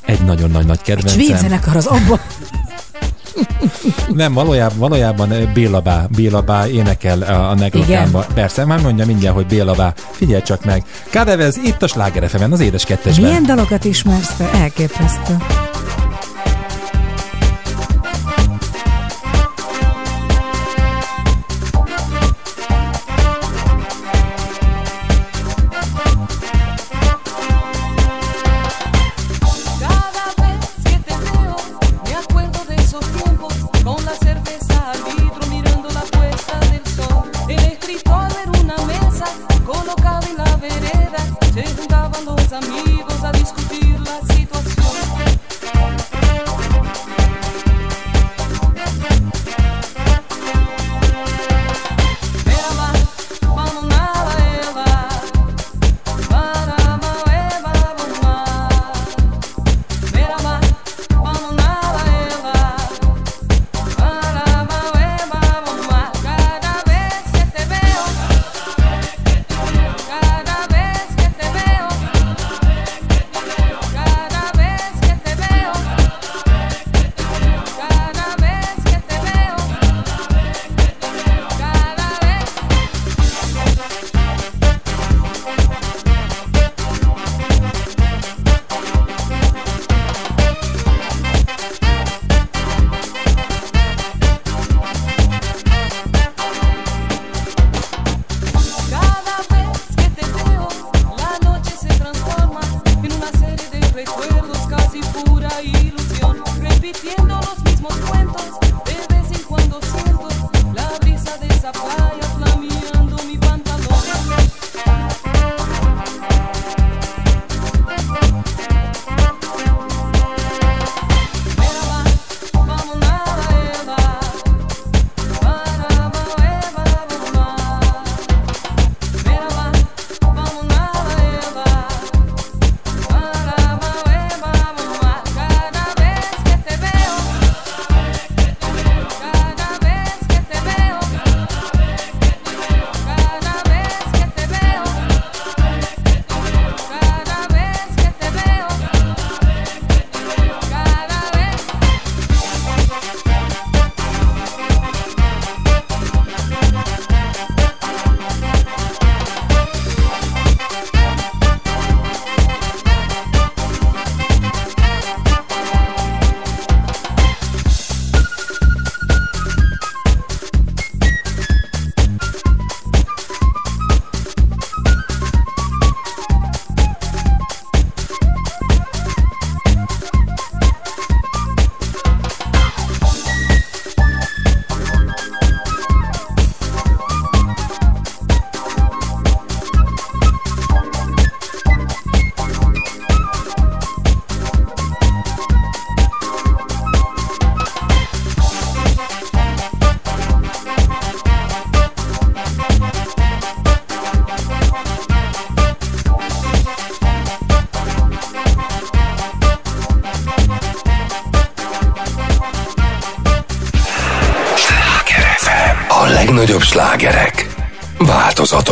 egy nagyon nagy-nagy Svéd kedvencem. zenekar az abban. Nem, valójában, valójában Béla Bá, Béla Bá énekel a, a negrokánba. Persze, már mondja mindjárt, hogy Béla Bá. Figyelj csak meg. Kadevez itt a Sláger az édes kettesben. Milyen dalokat ismersz te? Elképesztő.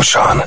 Shawn.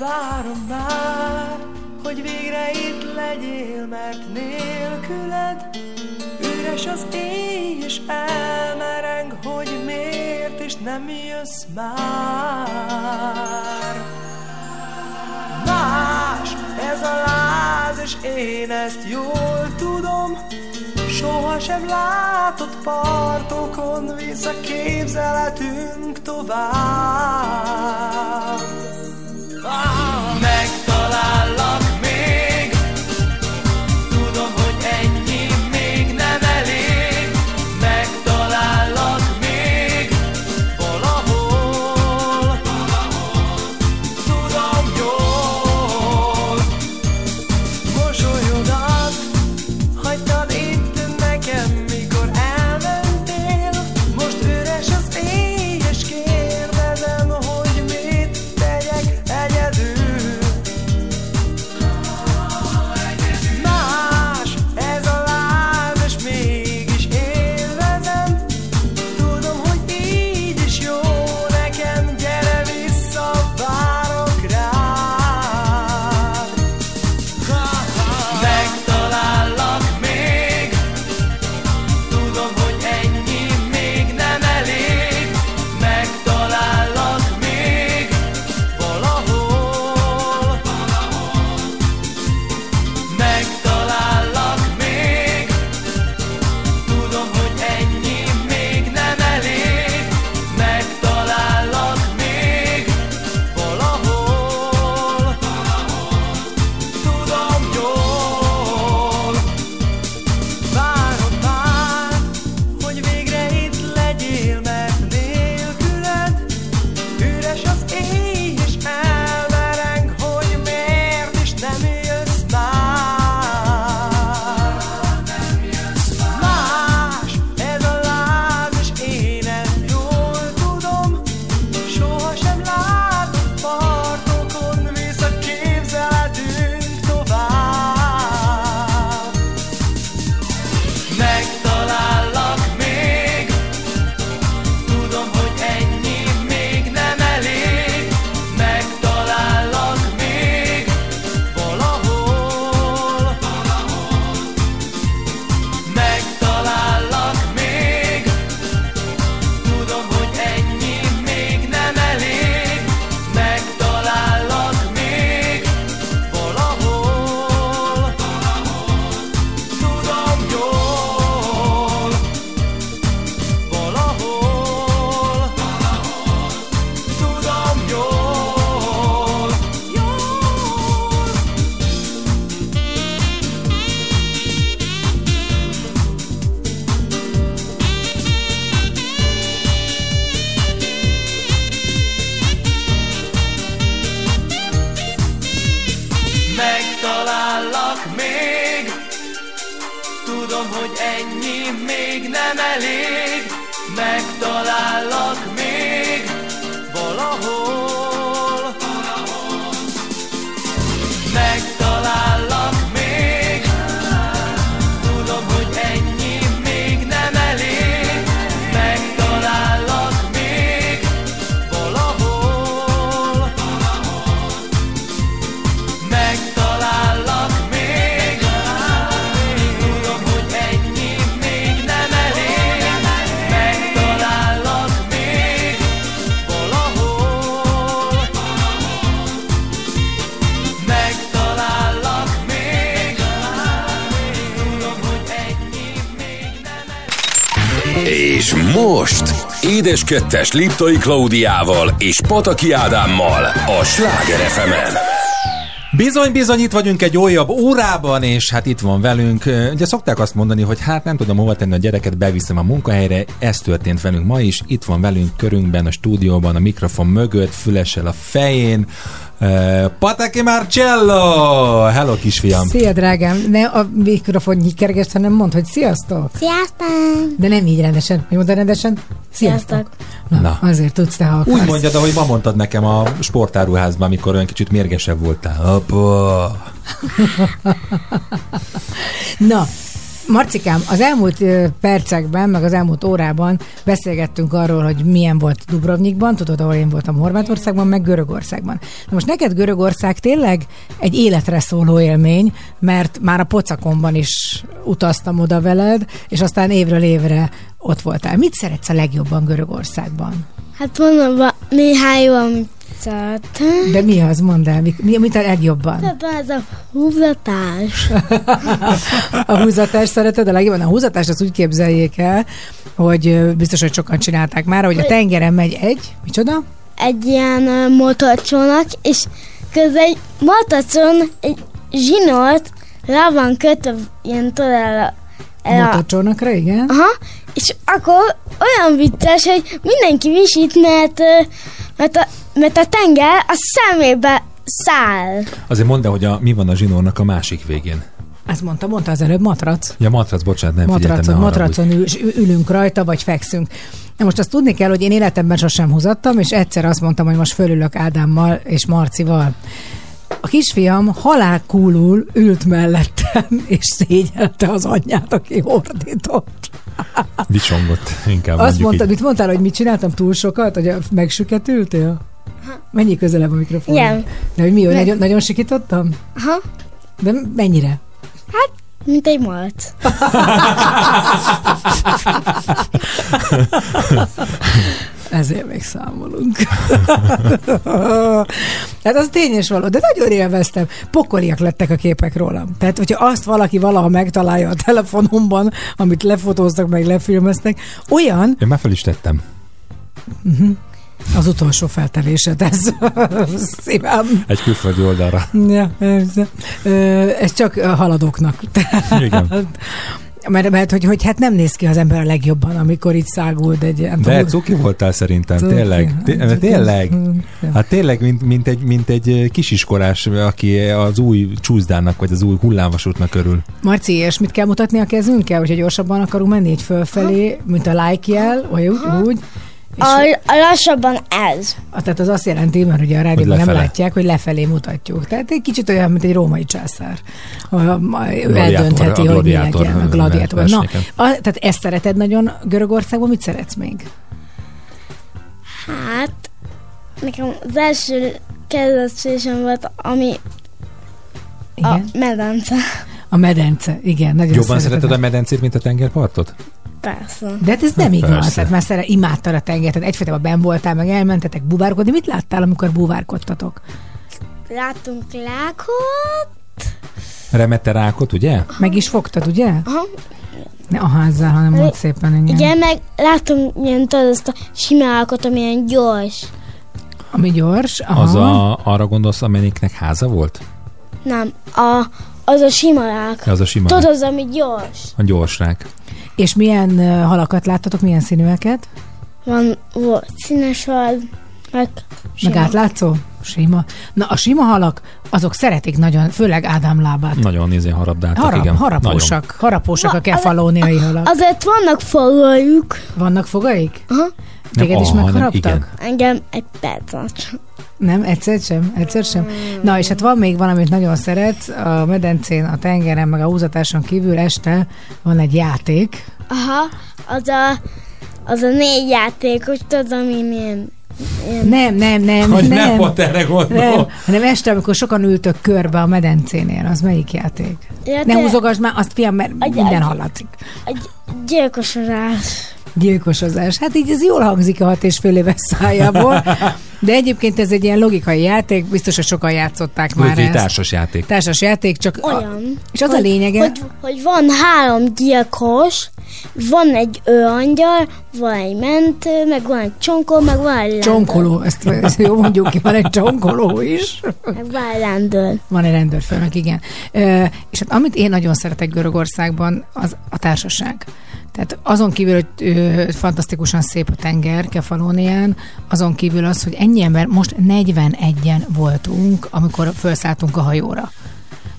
Édes Kettes Liptai Klaudiával és Pataki Ádámmal a Sláger fm Bizony, bizony, itt vagyunk egy újabb órában, és hát itt van velünk. Ugye szokták azt mondani, hogy hát nem tudom hova tenni a gyereket, beviszem a munkahelyre. Ez történt velünk ma is. Itt van velünk körünkben, a stúdióban, a mikrofon mögött, fülessel a fején. Pateki Marcello! Hello, kisfiam! Szia, drágám! Ne a mikrofon nyikergést, hanem mondd, hogy sziasztok! Sziasztok! De nem így rendesen. Hogy mondod rendesen? Sziasztok! sziasztok. Na, Na, azért tudsz te, ha akarsz. Úgy mondjad, ahogy ma mondtad nekem a sportáruházban, amikor olyan kicsit mérgesebb voltál. Apa! Na, Marcikám, az elmúlt percekben, meg az elmúlt órában beszélgettünk arról, hogy milyen volt Dubrovnikban, tudod, ahol én voltam Horvátországban, meg Görögországban. Na most neked Görögország tényleg egy életre szóló élmény, mert már a pocakomban is utaztam oda veled, és aztán évről évre ott voltál. Mit szeretsz a legjobban Görögországban? Hát mondom, néhány jó, amit szeretem. De mi az, mondd el, mi, mi, mit a legjobban? Ez a húzatás. A húzatást szereted a legjobban? A húzatást azt úgy képzeljék el, hogy biztos, hogy sokan csinálták már, hogy a tengeren megy egy, micsoda? Egy ilyen motorcsónak, és közben egy motorcsón egy zsinort rá van kötve ilyen tudod el, el a, Motorcsónakra, igen. Aha, és akkor olyan vicces, hogy mindenki visít, mert, mert, a, mert a tenger a szemébe száll. Azért mondd el, hogy a, mi van a zsinórnak a másik végén. Ezt mondta, mondta az előbb, matrac. Ja, matrac, bocsánat, nem figyeltem. Matracon, ne haragudj. matracon ül, ülünk rajta, vagy fekszünk. Na most azt tudni kell, hogy én életemben sosem húzattam, és egyszer azt mondtam, hogy most fölülök Ádámmal és Marcival. A kisfiam halálkúlul ült mellettem, és szégyelte az anyját, aki ordított. Visongott, inkább Azt mondtad, így. mit mondtál, hogy mit csináltam túl sokat, hogy megsüketültél? Mennyi közelebb a mikrofon? Igen. De hogy mi, hogy nagyon, nagyon sikítottam? Aha, De mennyire? mint egy malac. Ezért még számolunk. hát az tény és való, de nagyon élveztem. Pokoliak lettek a képek rólam. Tehát, hogyha azt valaki valaha megtalálja a telefonomban, amit lefotóztak, meg lefilmeztek, olyan Én már fel is tettem. Az utolsó feltevésed, ez szívem. Egy külföldi oldalra. Ja, ez, ez csak a haladóknak. Igen. Mert, mert hogy, hogy hát nem néz ki az ember a legjobban, amikor így száguld egy... nem De tudom, cuki voltál szerintem, Cuki. tényleg. Té- Hát, tényleg. ja. Hát tényleg, mint, mint, egy, mint egy kisiskolás, aki az új csúszdának, vagy az új hullámvasútnak örül. Marci, és mit kell mutatni a kezünkkel, hogyha gyorsabban akarunk menni, így fölfelé, mint a like jel, vagy úgy, úgy. A, a lassabban ez. a, tehát az azt jelenti, mert ugye a rádióban nem látják, hogy lefelé mutatjuk. Tehát egy kicsit olyan, mint egy római császár. A, a, ő eldöntheti, a hogy mi legyen a gladiátor. Na, a, tehát ezt szereted nagyon Görögországban, mit szeretsz még? Hát, nekem az első kezdetésem volt, ami a Igen? medence. A medence, igen. Nagyon Jobban szereted szereted a medencét, mint a tengerpartot? Persze. De hát ez nem igaz, Persze. hát már szere, imádtad a tengert, tehát egyfajtában ben voltál, meg elmentetek buvárkodni. Mit láttál, amikor buvárkodtatok? Láttunk lákot. Remette rákot, ugye? Meg is fogtad, ugye? Aha. Ne a házzal, hanem mondd szépen. Igen. Igen, meg láttunk ilyen tudod, ezt a sima lákot, ami ilyen gyors. Ami gyors. Aha. Az a, arra gondolsz, amelyiknek háza volt? Nem, a, az a sima lák. Az a sima, Tudod, az, ami gyors. a gyors rák. És milyen halakat láttatok, milyen színűeket? Van, volt színes hal, meg sima. Meg átlátszó? Sima. Na, a sima halak, azok szeretik nagyon, főleg Ádám lábát. Nagyon nézén harabdáltak, Harap, igen. harapósak, harapósak a Va- kefalóniai halak. Azért vannak fogajuk. Vannak fogaik? Aha. Téged is megharaptak? Engem egy perc. Nem, egyszer sem, egyszer sem. Na, és hát van még valamit nagyon szeretsz, a medencén, a tengeren, meg a húzatáson kívül este van egy játék. Aha, az a, az a négy játékos, tudod, ami ilyen, ilyen Nem, nem, nem, Hogy nem. nem pont erre nem, gondol. hanem este, amikor sokan ültök körbe a medencénél, az melyik játék? Ja, Ne húzogasd már, azt fiam, mert Egy- minden egy- hallatszik. egy gyilkosodás. Gyilkosozás. Hát így ez jól hangzik a hat és fél éves szájából, de egyébként ez egy ilyen logikai játék, biztos, hogy sokan játszották már Úgy, ezt. társas játék. Társas játék, csak a, Olyan. és az a hogy- lényege, Hogy, hogy van három gyilkos, van egy őangyal, van egy mentő, meg van egy csonkol, meg van egy rendőr. csonkoló, ezt, ezt jó mondjuk ki, van egy csonkoló is. Meg van egy rendőr. Van egy rendőrfőnök, igen. Ö, és hát amit én nagyon szeretek Görögországban, az a társaság. Tehát azon kívül, hogy ö, fantasztikusan szép a tenger Kefalónián, azon kívül az, hogy ennyi ember, most 41-en voltunk, amikor felszálltunk a hajóra.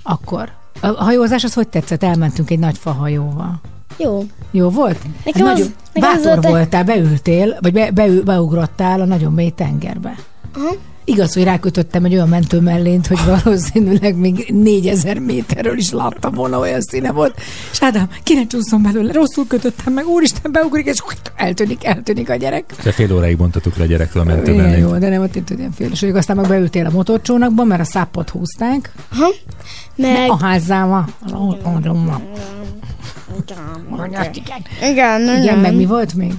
Akkor. A hajózás az hogy tetszett? Elmentünk egy nagy fahajóval. Jó. Jó volt? Nekem hát az- nekem az bátor volt a- voltál, beültél, vagy be, beül, beugrottál a nagyon mély tengerbe. Igaz, hogy rákötöttem egy olyan mentő mellényt, hogy valószínűleg még 4000 méterről is láttam volna, olyan színe volt. És Ádám, ki ne csúszom belőle, rosszul kötöttem meg, úristen, beugrik, és eltűnik, eltűnik a gyerek. De fél óráig mondtatok le a gyerekről a Igen, mentőben. jó, de nem ott itt ilyen fél. És aztán meg beültél a motorcsónakba, mert a szápot húzták. Meg, A házzával. Igen, Igen, igen, meg mi volt még?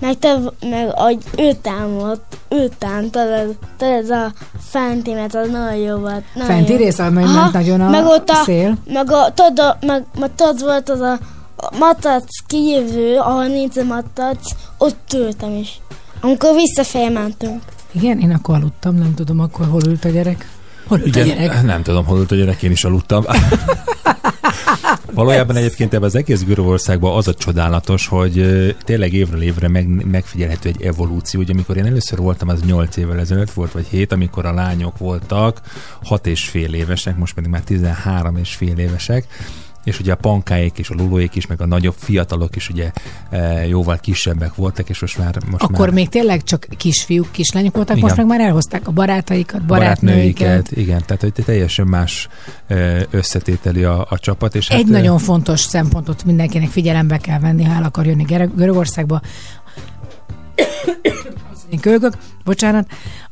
meg, te, meg hogy ő támadt, ő támadt, tudod, tudod, a fenti, mert az nagyon jó volt. Nagyon Fenti jó. rész, amely ment nagyon a meg ott a, szél. Meg a, tudod, meg, meg tudod, volt az a a matac kijövő, ahol nincs a matac, ott ültem is. Amikor visszafelé mentünk. Igen, én akkor aludtam, nem tudom akkor hol ült a gyerek. Hol ült a gyerek? Nem tudom, hol ült a gyerek, én is aludtam. Valójában egyébként ebben az egész Görögországban az a csodálatos, hogy tényleg évről évre meg, megfigyelhető egy evolúció. Ugye amikor én először voltam, az 8 évvel ezelőtt volt, vagy 7, amikor a lányok voltak 6 és fél évesek, most pedig már 13 és fél évesek, és ugye a pankáik és a lulóik is, meg a nagyobb fiatalok is ugye e, jóval kisebbek voltak, és most már... Most Akkor már még tényleg csak kisfiúk, kislányok voltak, Igen. most meg már elhozták a barátaikat, barátnőiket. barátnőiket. Igen, tehát hogy teljesen más ö, összetételi a, a csapat. És Egy hát, ö, nagyon fontos szempontot mindenkinek figyelembe kell venni, ha el akar jönni Görögországba. Kölgök, bocsánat.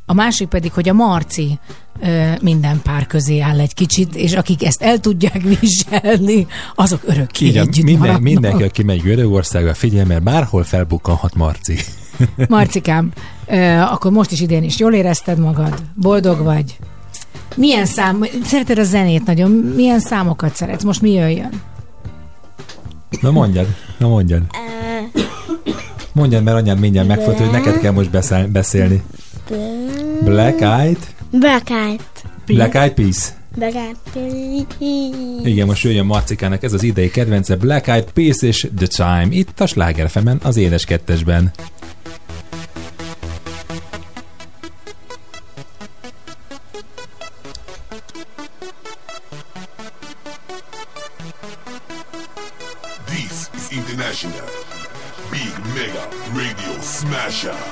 A másik pedig, hogy a Marci ö, minden pár közé áll egy kicsit, és akik ezt el tudják viselni, azok örökké Igen, együtt minden, maradnak. mindenki, aki megy Görögországba, figyelj, mert bárhol felbukkanhat Marci. Marcikám, ö, akkor most is idén is jól érezted magad? Boldog vagy? Milyen szám, szereted a zenét nagyon, milyen számokat szeretsz? Most mi jöjjön? Na mondjad, na mondjad. Mondjad, mert anyád mindjárt megfogta, hogy neked kell most beszél, beszélni. Black Eyed? Bekájt. Black Eyed Peas. Bekájt. Igen, most jöjjön Marcikának ez az idei kedvence Black Eyed Peas és The Time. Itt a Sláger az édes kettesben. This is International Big Mega Radio Smasher.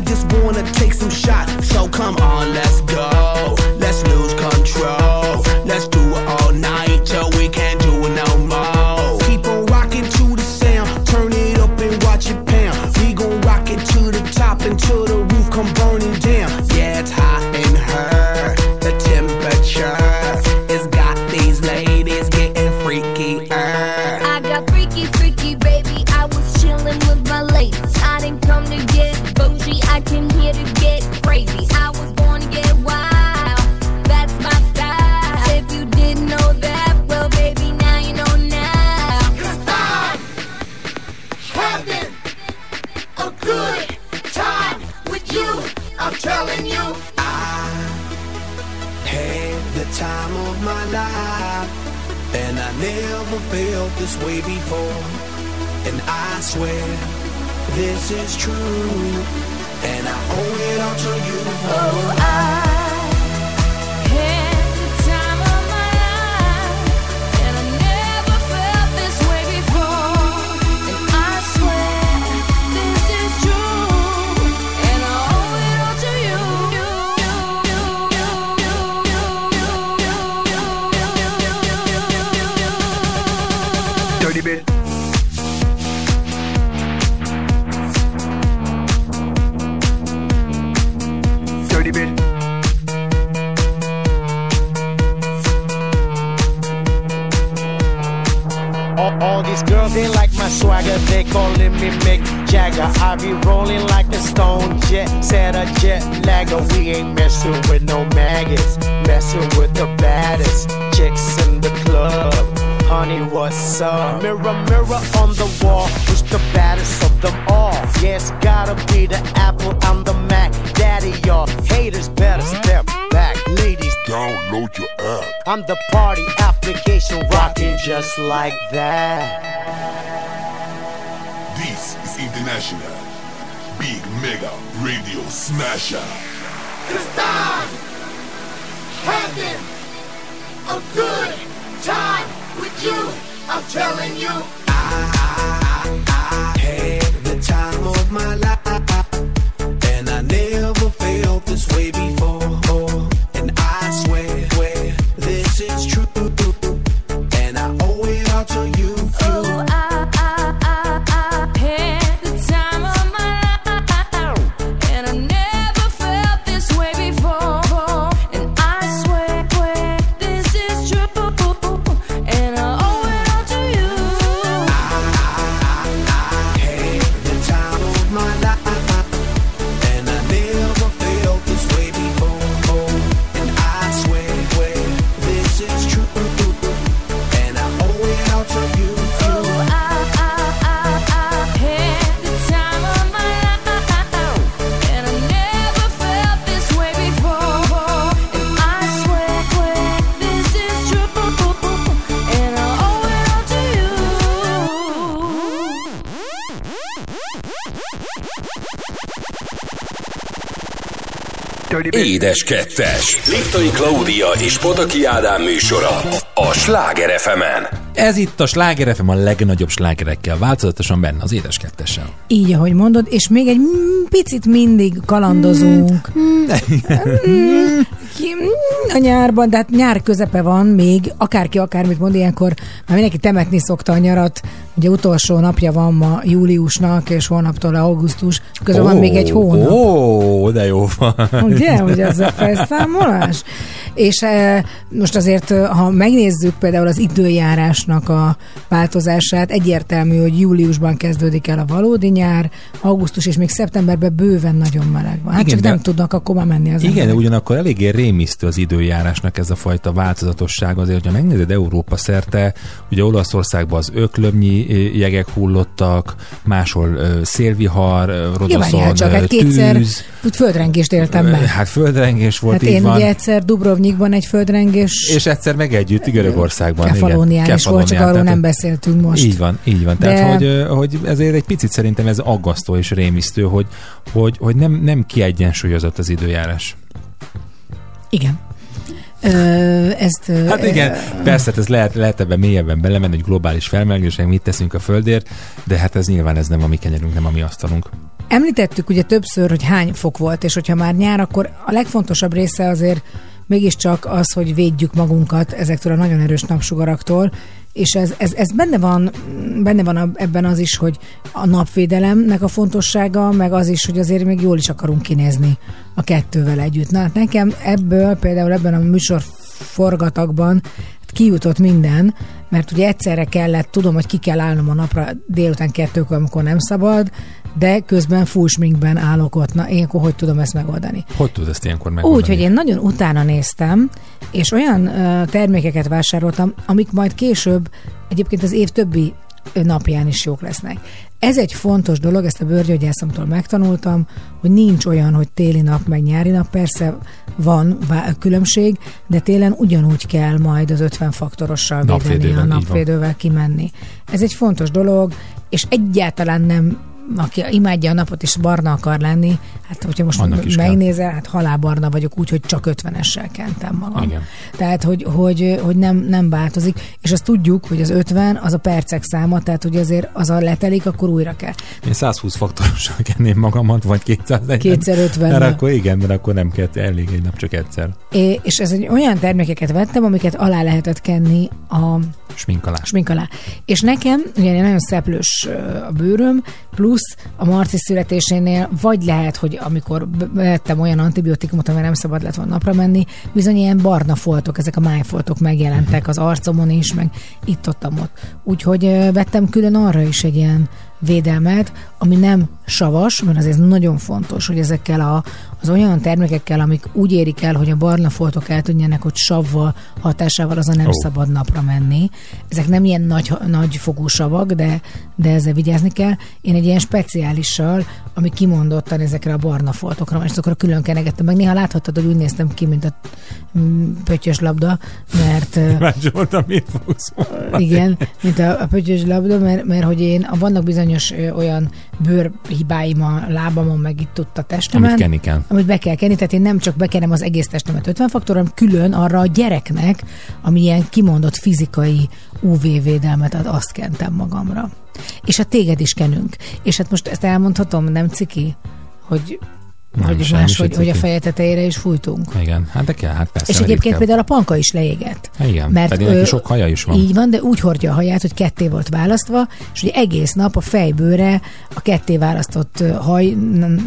I just wanna take some shots. Édes kettes. Liptai Klaudia és Pataki Ádám műsora a Sláger fm Ez itt a Sláger FM a legnagyobb slágerekkel, változatosan benne az édes kettessel. Így, ahogy mondod, és még egy mm, picit mindig kalandozunk. Mm, ki- mm, a nyárban, de hát nyár közepe van még, akárki akármit mond, ilyenkor már mindenki temetni szokta a nyarat. Ugye utolsó napja van ma júliusnak, és holnaptól augusztus, közben van még egy hónap. Ó, de jó van. Ugye, hogy ez a felszámolás? És e, most azért, e, ha megnézzük például az időjárásnak a változását, egyértelmű, hogy júliusban kezdődik el a valódi nyár, augusztus és még szeptemberben bőven nagyon meleg van. Hát Igen, csak de- nem tudnak akkor már menni az Igen, de emberek. ugyanakkor eléggé rémisztő az időjárásnak ez a fajta változatosság. Azért, hogyha megnézed Európa szerte, ugye Olaszországban az öklömnyi ö, jegek hullottak, máshol szélvihar, Rodoszon csak, hát kétszer tűz, földrengést éltem meg. hát földrengés volt, Hát így én van. ugye egyszer Dubrovnikban egy földrengés És egyszer meg együtt Görögországban. igen. Kefalónián is volt, csak Kefalónián, arról nem beszéltünk most. Így van, így van. De- Tehát, hogy, ö, hogy ezért egy picit szerintem ez aggasztó és rémisztő, hogy, hogy, hogy nem, nem kiegyensúlyozott az időjárás. Igen. Ö, ezt, ö, Hát igen, persze, hát ez lehet, lehet ebben mélyebben belemenni, hogy globális felmelegedés, mit teszünk a Földért, de hát ez nyilván ez nem a mi kenyerünk, nem a mi asztalunk. Említettük ugye többször, hogy hány fok volt, és hogyha már nyár, akkor a legfontosabb része azért mégiscsak az, hogy védjük magunkat ezektől a nagyon erős napsugaraktól, és ez, ez, ez benne van, benne van ebben az is, hogy a napvédelemnek a fontossága, meg az is, hogy azért még jól is akarunk kinézni a kettővel együtt. Na, hát nekem ebből például ebben a műsor forgatagban hát kijutott minden, mert ugye egyszerre kellett, tudom, hogy ki kell állnom a napra délután kettőkor, amikor nem szabad, de közben full sminkben állok ott. Na, én akkor hogy tudom ezt megoldani? Hogy tudod ezt ilyenkor megoldani? Úgy, hogy én nagyon utána néztem, és olyan ö, termékeket vásároltam, amik majd később egyébként az év többi napján is jók lesznek. Ez egy fontos dolog, ezt a bőrgyógyászomtól megtanultam, hogy nincs olyan, hogy téli nap, meg nyári nap, persze van vá- különbség, de télen ugyanúgy kell majd az 50 faktorossal védeni, a napvédővel kimenni. Ez egy fontos dolog, és egyáltalán nem aki imádja a napot és barna akar lenni, hát hogyha most Annak is kell. megnézel, hát halálbarna vagyok úgy, hogy csak 50-essel kentem magam. Igen. Tehát, hogy, hogy, hogy nem, nem változik, és azt tudjuk, hogy az 50 az a percek száma, tehát hogy azért az a letelik, akkor újra kell. Én 120 faktorossal kenném magamat, vagy 240. Kétszer 50 Mert akkor igen, mert akkor nem kell, elég egy nap csak egyszer. É, és ez egy olyan termékeket vettem, amiket alá lehetett kenni a Smink alá. smink alá. És nekem, ugye nagyon szeplős a bőröm, plusz Plusz a Marci születésénél vagy lehet, hogy amikor vettem olyan antibiotikumot, amire nem szabad lett volna napra menni, bizony ilyen barna foltok, ezek a májfoltok megjelentek az arcomon is, meg itt ott. Úgyhogy vettem külön arra is egy ilyen védelmet, ami nem savas, mert azért nagyon fontos, hogy ezekkel a, az olyan termékekkel, amik úgy érik el, hogy a barna foltok el tudjanak, hogy savval hatásával azon nem oh. szabad napra menni. Ezek nem ilyen nagy, nagy fogú savak, de, de ezzel vigyázni kell. Én egy ilyen speciálissal, ami kimondottan ezekre a barna foltokra és azokra külön kenegettem meg. Néha láthattad, hogy úgy néztem ki, mint a mm, pöttyös labda, mert Kíváncsi voltam, mit fogsz mondani. igen, mint a, a pöttyös labda, mert, mert hogy én vannak bizonyos ö, olyan bőrhibáim a lábamon, meg itt ott a testemen. Amit kenni kell. Amit be kell kenni, tehát én nem csak bekenem az egész testemet 50 faktor, hanem külön arra a gyereknek, ami ilyen kimondott fizikai UV-védelmet ad, azt kentem magamra. És a téged is kenünk. És hát most ezt elmondhatom, nem ciki, hogy Nem, hogy más, hogy, hogy a feje tetejére is fújtunk. Igen, hát de kell, hát persze. És egyébként kell. például a panka is leégett. Igen, mert pedig neki sok haja is van. Így van, de úgy hordja a haját, hogy ketté volt választva, és ugye egész nap a fejbőre a ketté választott haj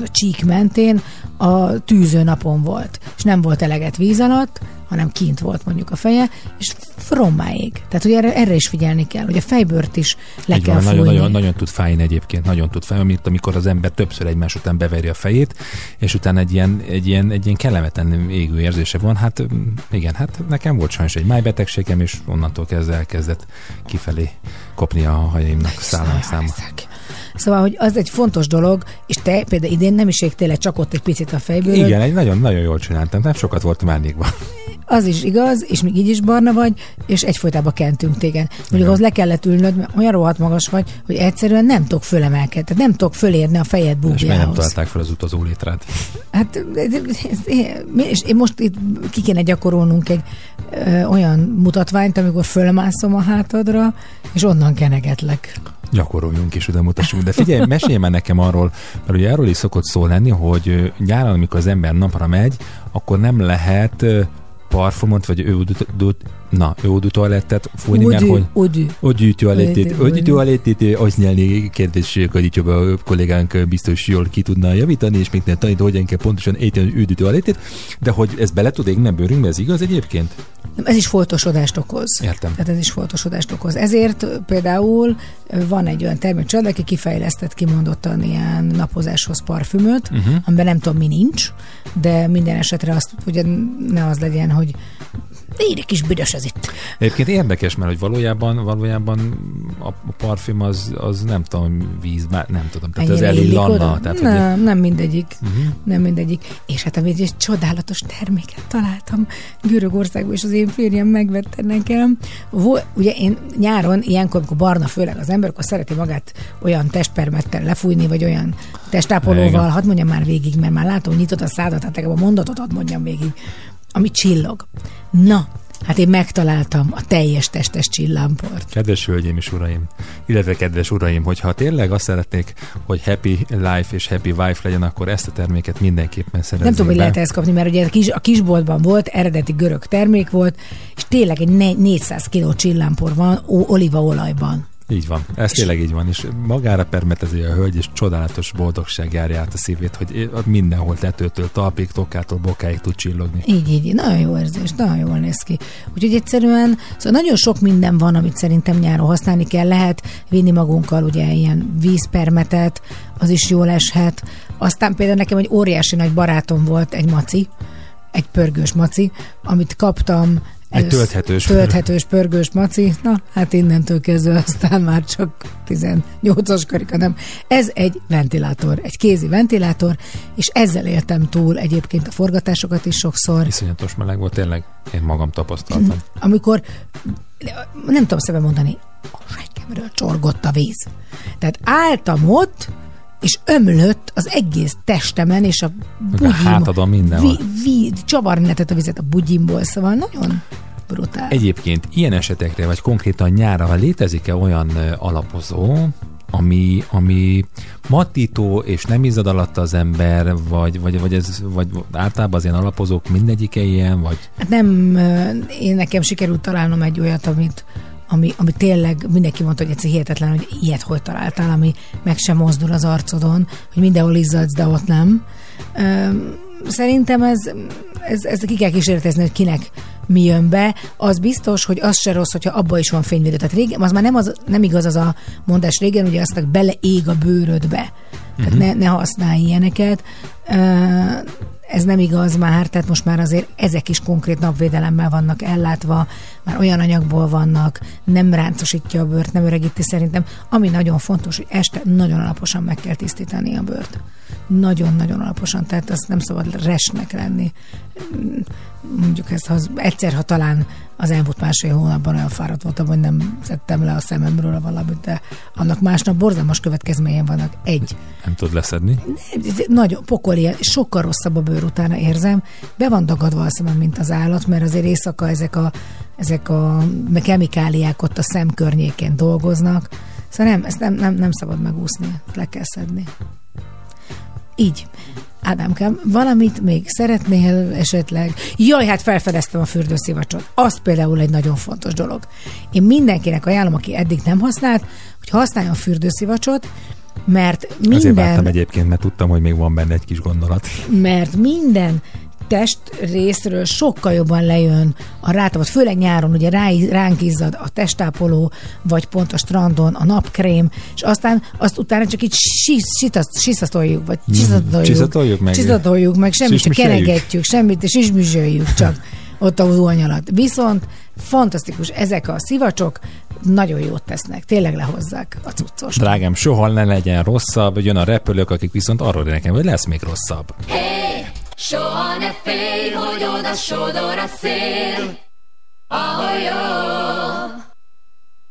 csík mentén a tűző napon volt. És nem volt eleget víz alatt, hanem kint volt mondjuk a feje, és frommáig. Tehát, hogy erre, erre is figyelni kell, hogy a fejbőrt is le Így kell van, nagyon, nagyon, nagyon tud fájni egyébként, nagyon tud fájni, mint amikor az ember többször egymás után beveri a fejét, és utána egy ilyen, egy ilyen, egy ilyen kellemetlen égő érzése van. Hát mm, igen, hát nekem volt sajnos egy májbetegségem, és onnantól kezdve elkezdett kifelé kopni a hajaimnak szállam száma. Szóval, hogy az egy fontos dolog, és te például idén nem is égtél csak ott egy picit a fejbőröd. Igen, egy nagyon, nagyon jól csináltam, nem sokat voltam árnyékban. Az is igaz, és még így is barna vagy, és egyfolytában kentünk téged. Mondjuk ahhoz le kellett ülnöd, mert olyan rohadt magas vagy, hogy egyszerűen nem tudok fölemelkedni, tehát nem tudok fölérni a fejed És miért nem búbjához. találták fel az utazó létrát? Hát, és én most itt ki kéne gyakorolnunk egy ö, olyan mutatványt, amikor fölmászom a hátadra, és onnan kenegetlek. Gyakoroljunk és oda mutassunk. De figyelj, mesélj már nekem arról, mert ugye arról is szokott szó lenni, hogy nyáron, amikor az ember napra megy, akkor nem lehet parfumot, vagy ődut, na, ődú toalettet fújni, mert hogy Odű. Odű toalettet, Odű, odű odű. toalettet használni, kedves Kadicsoba kollégánk biztos jól ki tudna javítani, és még nem tanít, hogyan kell pontosan ejteni az toalettet, de hogy ez bele tud égni a bőrünkbe, ez igaz egyébként? Nem, Ez is foltosodást okoz. Értem. Tehát ez is foltosodást okoz. Ezért például van egy olyan termékcsalád, aki kifejlesztett kimondottan ilyen napozáshoz parfümöt, uh-huh. amiben nem tudom, mi nincs, de minden esetre azt, hogy ne az legyen, hogy Éri kis büdös ez itt. Egyébként érdekes, mert hogy valójában, valójában a, a parfüm az, az nem tudom, víz, már nem tudom, tehát az Ennyire illik elillanna. Tehát, hogy nem, nem mindegyik. Mhm. Nem mindegyik. És hát amit egy csodálatos terméket találtam Görögországban, és az én férjem megvette nekem. Vo- ugye én nyáron, ilyenkor, amikor barna főleg az ember, akkor szereti magát olyan testpermettel lefújni, vagy olyan testápolóval, hadd mondjam már végig, mert már látom, nyitott a szádat, hát a mondatot hadd mondjam végig, ami csillog. Na, hát én megtaláltam a teljes testes csillámport. Kedves hölgyeim és uraim, illetve kedves uraim, hogyha tényleg azt szeretnék, hogy happy life és happy wife legyen, akkor ezt a terméket mindenképpen szerezzék Nem tudom, hogy lehet ezt kapni, mert ugye a, kis, a kisboltban volt, eredeti görög termék volt, és tényleg egy ne- 400 kg csillámpor van ó, olívaolajban. Így van, ez tényleg így van, és magára permetezi a hölgy, és csodálatos boldogság járja át a szívét, hogy mindenhol tetőtől, talpig, tokától, bokáig tud csillogni. Így, így, nagyon jó érzés, nagyon jól néz ki. Úgyhogy egyszerűen, szóval nagyon sok minden van, amit szerintem nyáron használni kell. Lehet vinni magunkkal ugye ilyen vízpermetet, az is jól eshet. Aztán például nekem egy óriási nagy barátom volt, egy maci, egy pörgős maci, amit kaptam Egy tölthetős tölthetős pörgős maci, na hát innentől kezdve aztán már csak 18-as karika, nem. Ez egy ventilátor, egy kézi ventilátor, és ezzel éltem túl egyébként a forgatásokat is sokszor. Iszonyatos meleg volt, tényleg én magam tapasztaltam. Amikor, nem tudom szebe mondani, a seggemről csorgott a víz. Tehát álltam ott, és ömlött az egész testemen, és a Meg a bugyim, hátadon mindenhol. vi, vi, csavarni lehetett a vizet a bugyimból, szóval nagyon brutál. Egyébként ilyen esetekre, vagy konkrétan nyára, létezik-e olyan alapozó, ami, ami matító, és nem izzad alatt az ember, vagy, vagy, vagy, ez, vagy általában az ilyen alapozók mindegyike ilyen, vagy Hát nem, én nekem sikerült találnom egy olyat, amit, ami, ami tényleg mindenki mondta, hogy egyszer hihetetlen, hogy ilyet hogy találtál, ami meg sem mozdul az arcodon, hogy mindenhol izzadsz, de ott nem. Szerintem ez, ez, ez ki kell kísérletezni, hogy kinek mi jön be. Az biztos, hogy az se rossz, hogyha abba is van fényvédő. Tehát régen, az már nem, az, nem igaz az a mondás régen, ugye azt, beleég a bőrödbe. Tehát Mhm. ne, ne használj ilyeneket. Ez nem igaz már, tehát most már azért ezek is konkrét napvédelemmel vannak ellátva, már olyan anyagból vannak, nem ráncosítja a bőrt, nem öregíti szerintem. Ami nagyon fontos, hogy este nagyon alaposan meg kell tisztítani a bőrt. Nagyon-nagyon alaposan, tehát azt nem szabad resnek lenni. Mondjuk ezt, ha egyszer, ha talán az elmúlt másfél hónapban olyan fáradt voltam, hogy nem szedtem le a szememről valamit, de annak másnap borzalmas következményen vannak. Egy, Nem tudod leszedni? ez nagyon pokoli, sokkal rosszabb a bőr utána érzem. Be van dagadva a szemem, mint az állat, mert azért éjszaka ezek a, ezek a kemikáliák ott a szem környékén dolgoznak. Szóval nem, ezt nem, nem, nem szabad megúszni, le kell szedni. Így. Ádámkám, valamit még szeretnél esetleg? Jaj, hát felfedeztem a fürdőszivacsot. Az például egy nagyon fontos dolog. Én mindenkinek ajánlom, aki eddig nem használt, hogy használjon fürdőszivacsot, mert minden... Azért vártam egyébként, mert tudtam, hogy még van benne egy kis gondolat. mert minden test részről sokkal jobban lejön a rátapat, főleg nyáron, ugye ráí, ránk izzad a testápoló, vagy pont a strandon a napkrém, és aztán azt utána csak így siszasztoljuk, vagy csiszatoljuk, Csiszatoljuk meg. csiszatoljuk meg, semmit, csak kenegetjük, semmit, és ismüzsöljük csak ott a zuhany alatt. Viszont fantasztikus, ezek a szivacsok nagyon jót tesznek, tényleg lehozzák a cuccos. Drágám, soha ne legyen rosszabb, jön a repülők, akik viszont arról nekem, hogy lesz még rosszabb. Hey, soha ne félj, hogy oda sodor a szél, ahol jó.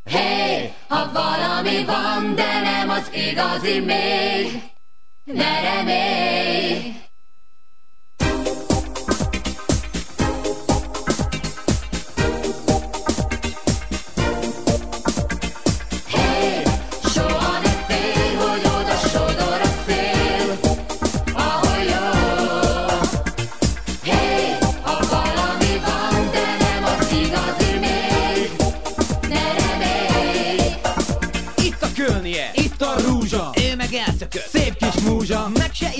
Hey, ha valami van, de nem az igazi még, ne remélj.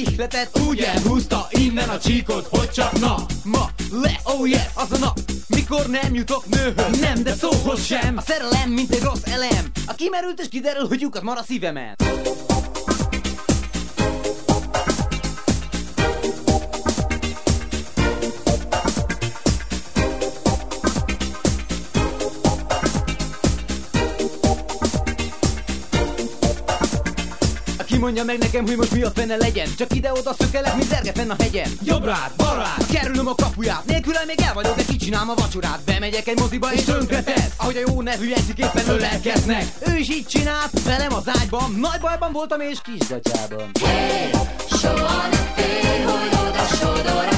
Ihletett, úgy elhúzta Innen a csíkot, hogy csak na Ma lesz, oh yes, az a nap. Mikor nem jutok nőhöz Nem, de szóhoz sem. A szerelem, mint egy rossz elem. A kimerült és kiderül, hogy lyukat mar a szívemen mondja meg nekem, hogy most mi a fene legyen. Csak ide-oda szökelek, mint zerge fenn a hegyen. Jobbrád, balrád, kerülöm a kapuját. Nélküle még el vagyok, de kicsinálom a vacsorát. Bemegyek egy moziba és tönkre tesz Ahogy a jó nevű éppen ölelkeznek. Ő is így csinált, velem az ágyban. Nagy bajban voltam és kisgatyában Hey, soha ne félj, hogy oda sodor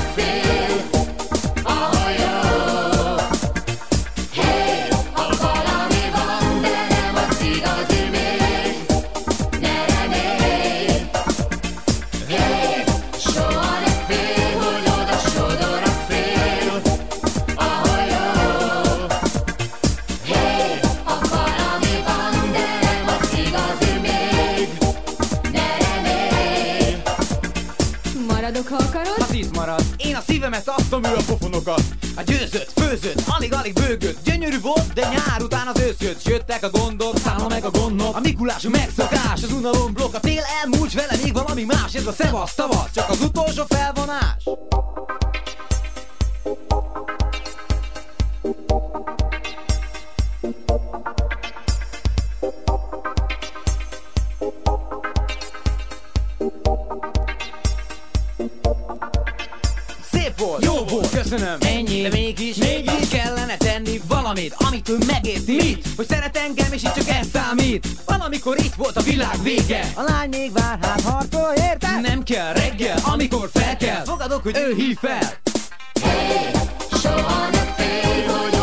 adtam, ő a A győzött, főzött, alig-alig bőgött. Gyönyörű volt, de nyár után az ősz jött Jöttek a gondok, száma meg a gondok. A Mikulás megszokás, az unalom blokk. A tél elmúlt vele még valami más. Ez a szevasz tavasz, csak az utolsó felvonás volt, jó volt, köszönöm. Ennyi, de mégis, mégis. kellene tenni valamit Amit ő megérti. Mit? Hogy szeret engem és így csak ez számít. Valamikor itt volt a világ vége. A lány még vár, hát harcol, érted? Nem kell reggel, amikor fel kell. Fogadok, hogy ő hív fel. Soha ne félj, hogy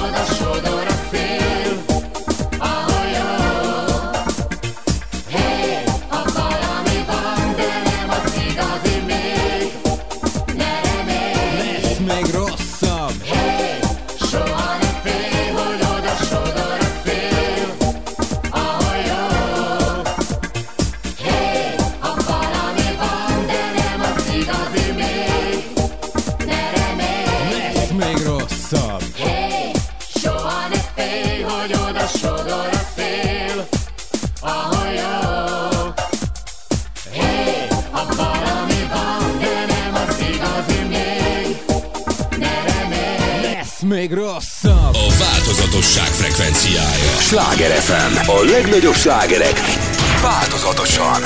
változatosság frekvenciája. Sláger FM. A legnagyobb slágerek változatosan.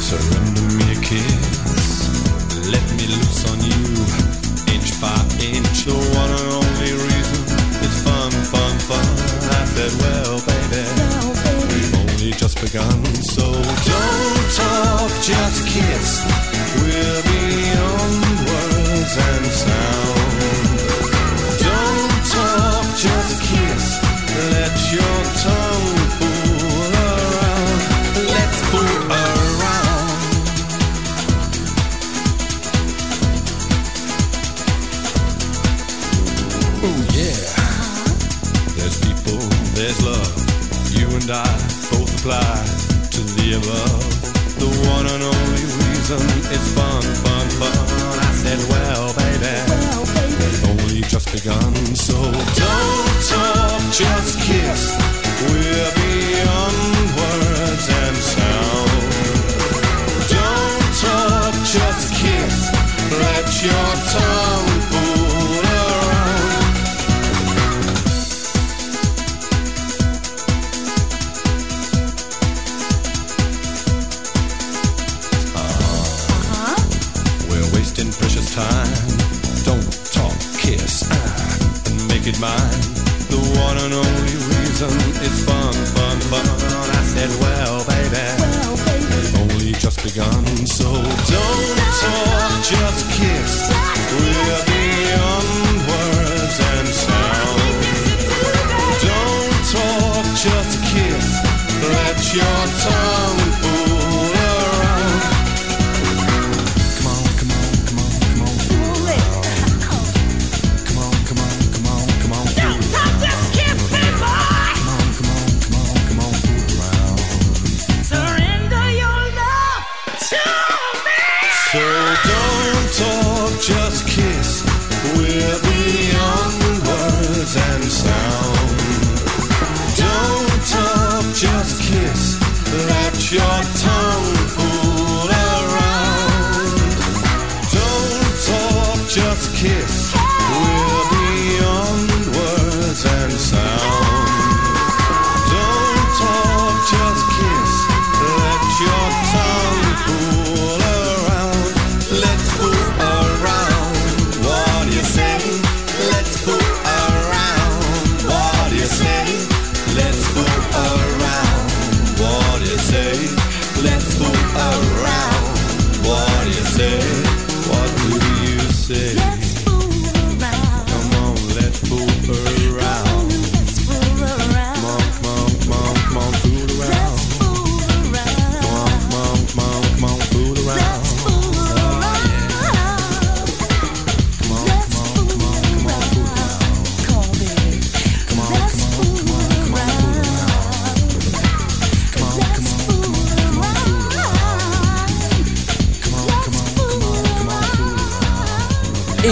Surrender me a kiss. Let me loose on you, inch by inch. The one and only reason is fun, fun, fun. I said, well, baby, we've only just begun. So just kiss. Beyond words and sound. Don't talk, just kiss. Let your tongue fool around. Let's fool around. Oh yeah. There's people, there's love. You and I both apply to the above. It's fun, fun, fun. I said, well, baby, we've only just begun. So don't talk, just kiss. We're beyond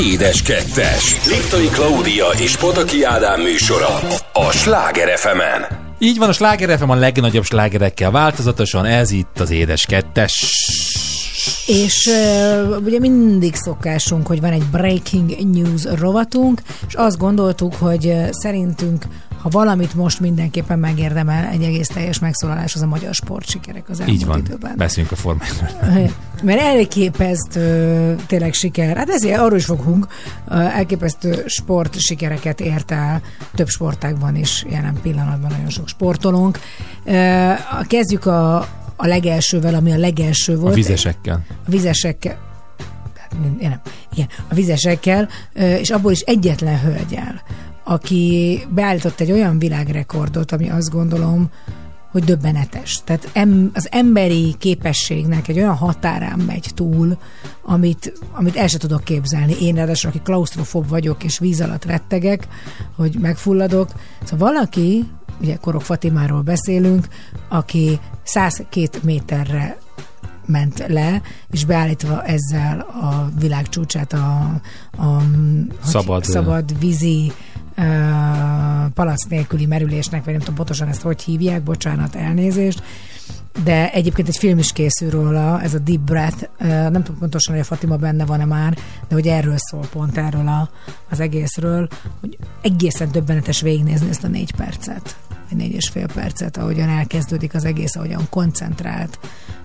Édes kettes. Liptai Klaudia és Pataki Ádám műsora. A Sláger fm Így van, a Sláger FM a legnagyobb slágerekkel változatosan, ez itt az Édes Kettes. És uh, ugye mindig szokásunk, hogy van egy breaking news rovatunk, és azt gondoltuk, hogy uh, szerintünk, ha valamit most mindenképpen megérdemel egy egész teljes megszólalás, az a magyar sportsikerek az elmúlt Így van, időben. beszéljünk a formáról. Mert elképesztő tényleg siker. Hát ezért arról is fogunk. Elképesztő sport sikereket ért el több sportágban is jelen pillanatban nagyon sok sportolónk. Kezdjük a, a legelsővel, ami a legelső volt. A vizesekkel. A vizesekkel. Hát, nem, igen, a vizesekkel, és abból is egyetlen hölgyel, aki beállított egy olyan világrekordot, ami azt gondolom, hogy döbbenetes. Tehát em, az emberi képességnek egy olyan határán megy túl, amit, amit el sem tudok képzelni. Én ráadásul, aki klausztrofób vagyok, és víz alatt rettegek, hogy megfulladok. Szóval valaki ugye Korok Fatimáról beszélünk, aki 102 méterre ment le, és beállítva ezzel a világ csúcsát a, a hogy- Szabad, szabad vízi uh, palac nélküli merülésnek, vagy nem tudom pontosan ezt hogy hívják, bocsánat, elnézést, de egyébként egy film is készül róla, ez a Deep Breath, nem tudom pontosan, hogy a Fatima benne van-e már, de hogy erről szól pont erről a, az egészről, hogy egészen döbbenetes végignézni ezt a négy percet, négy és fél percet, ahogyan elkezdődik az egész, ahogyan koncentrált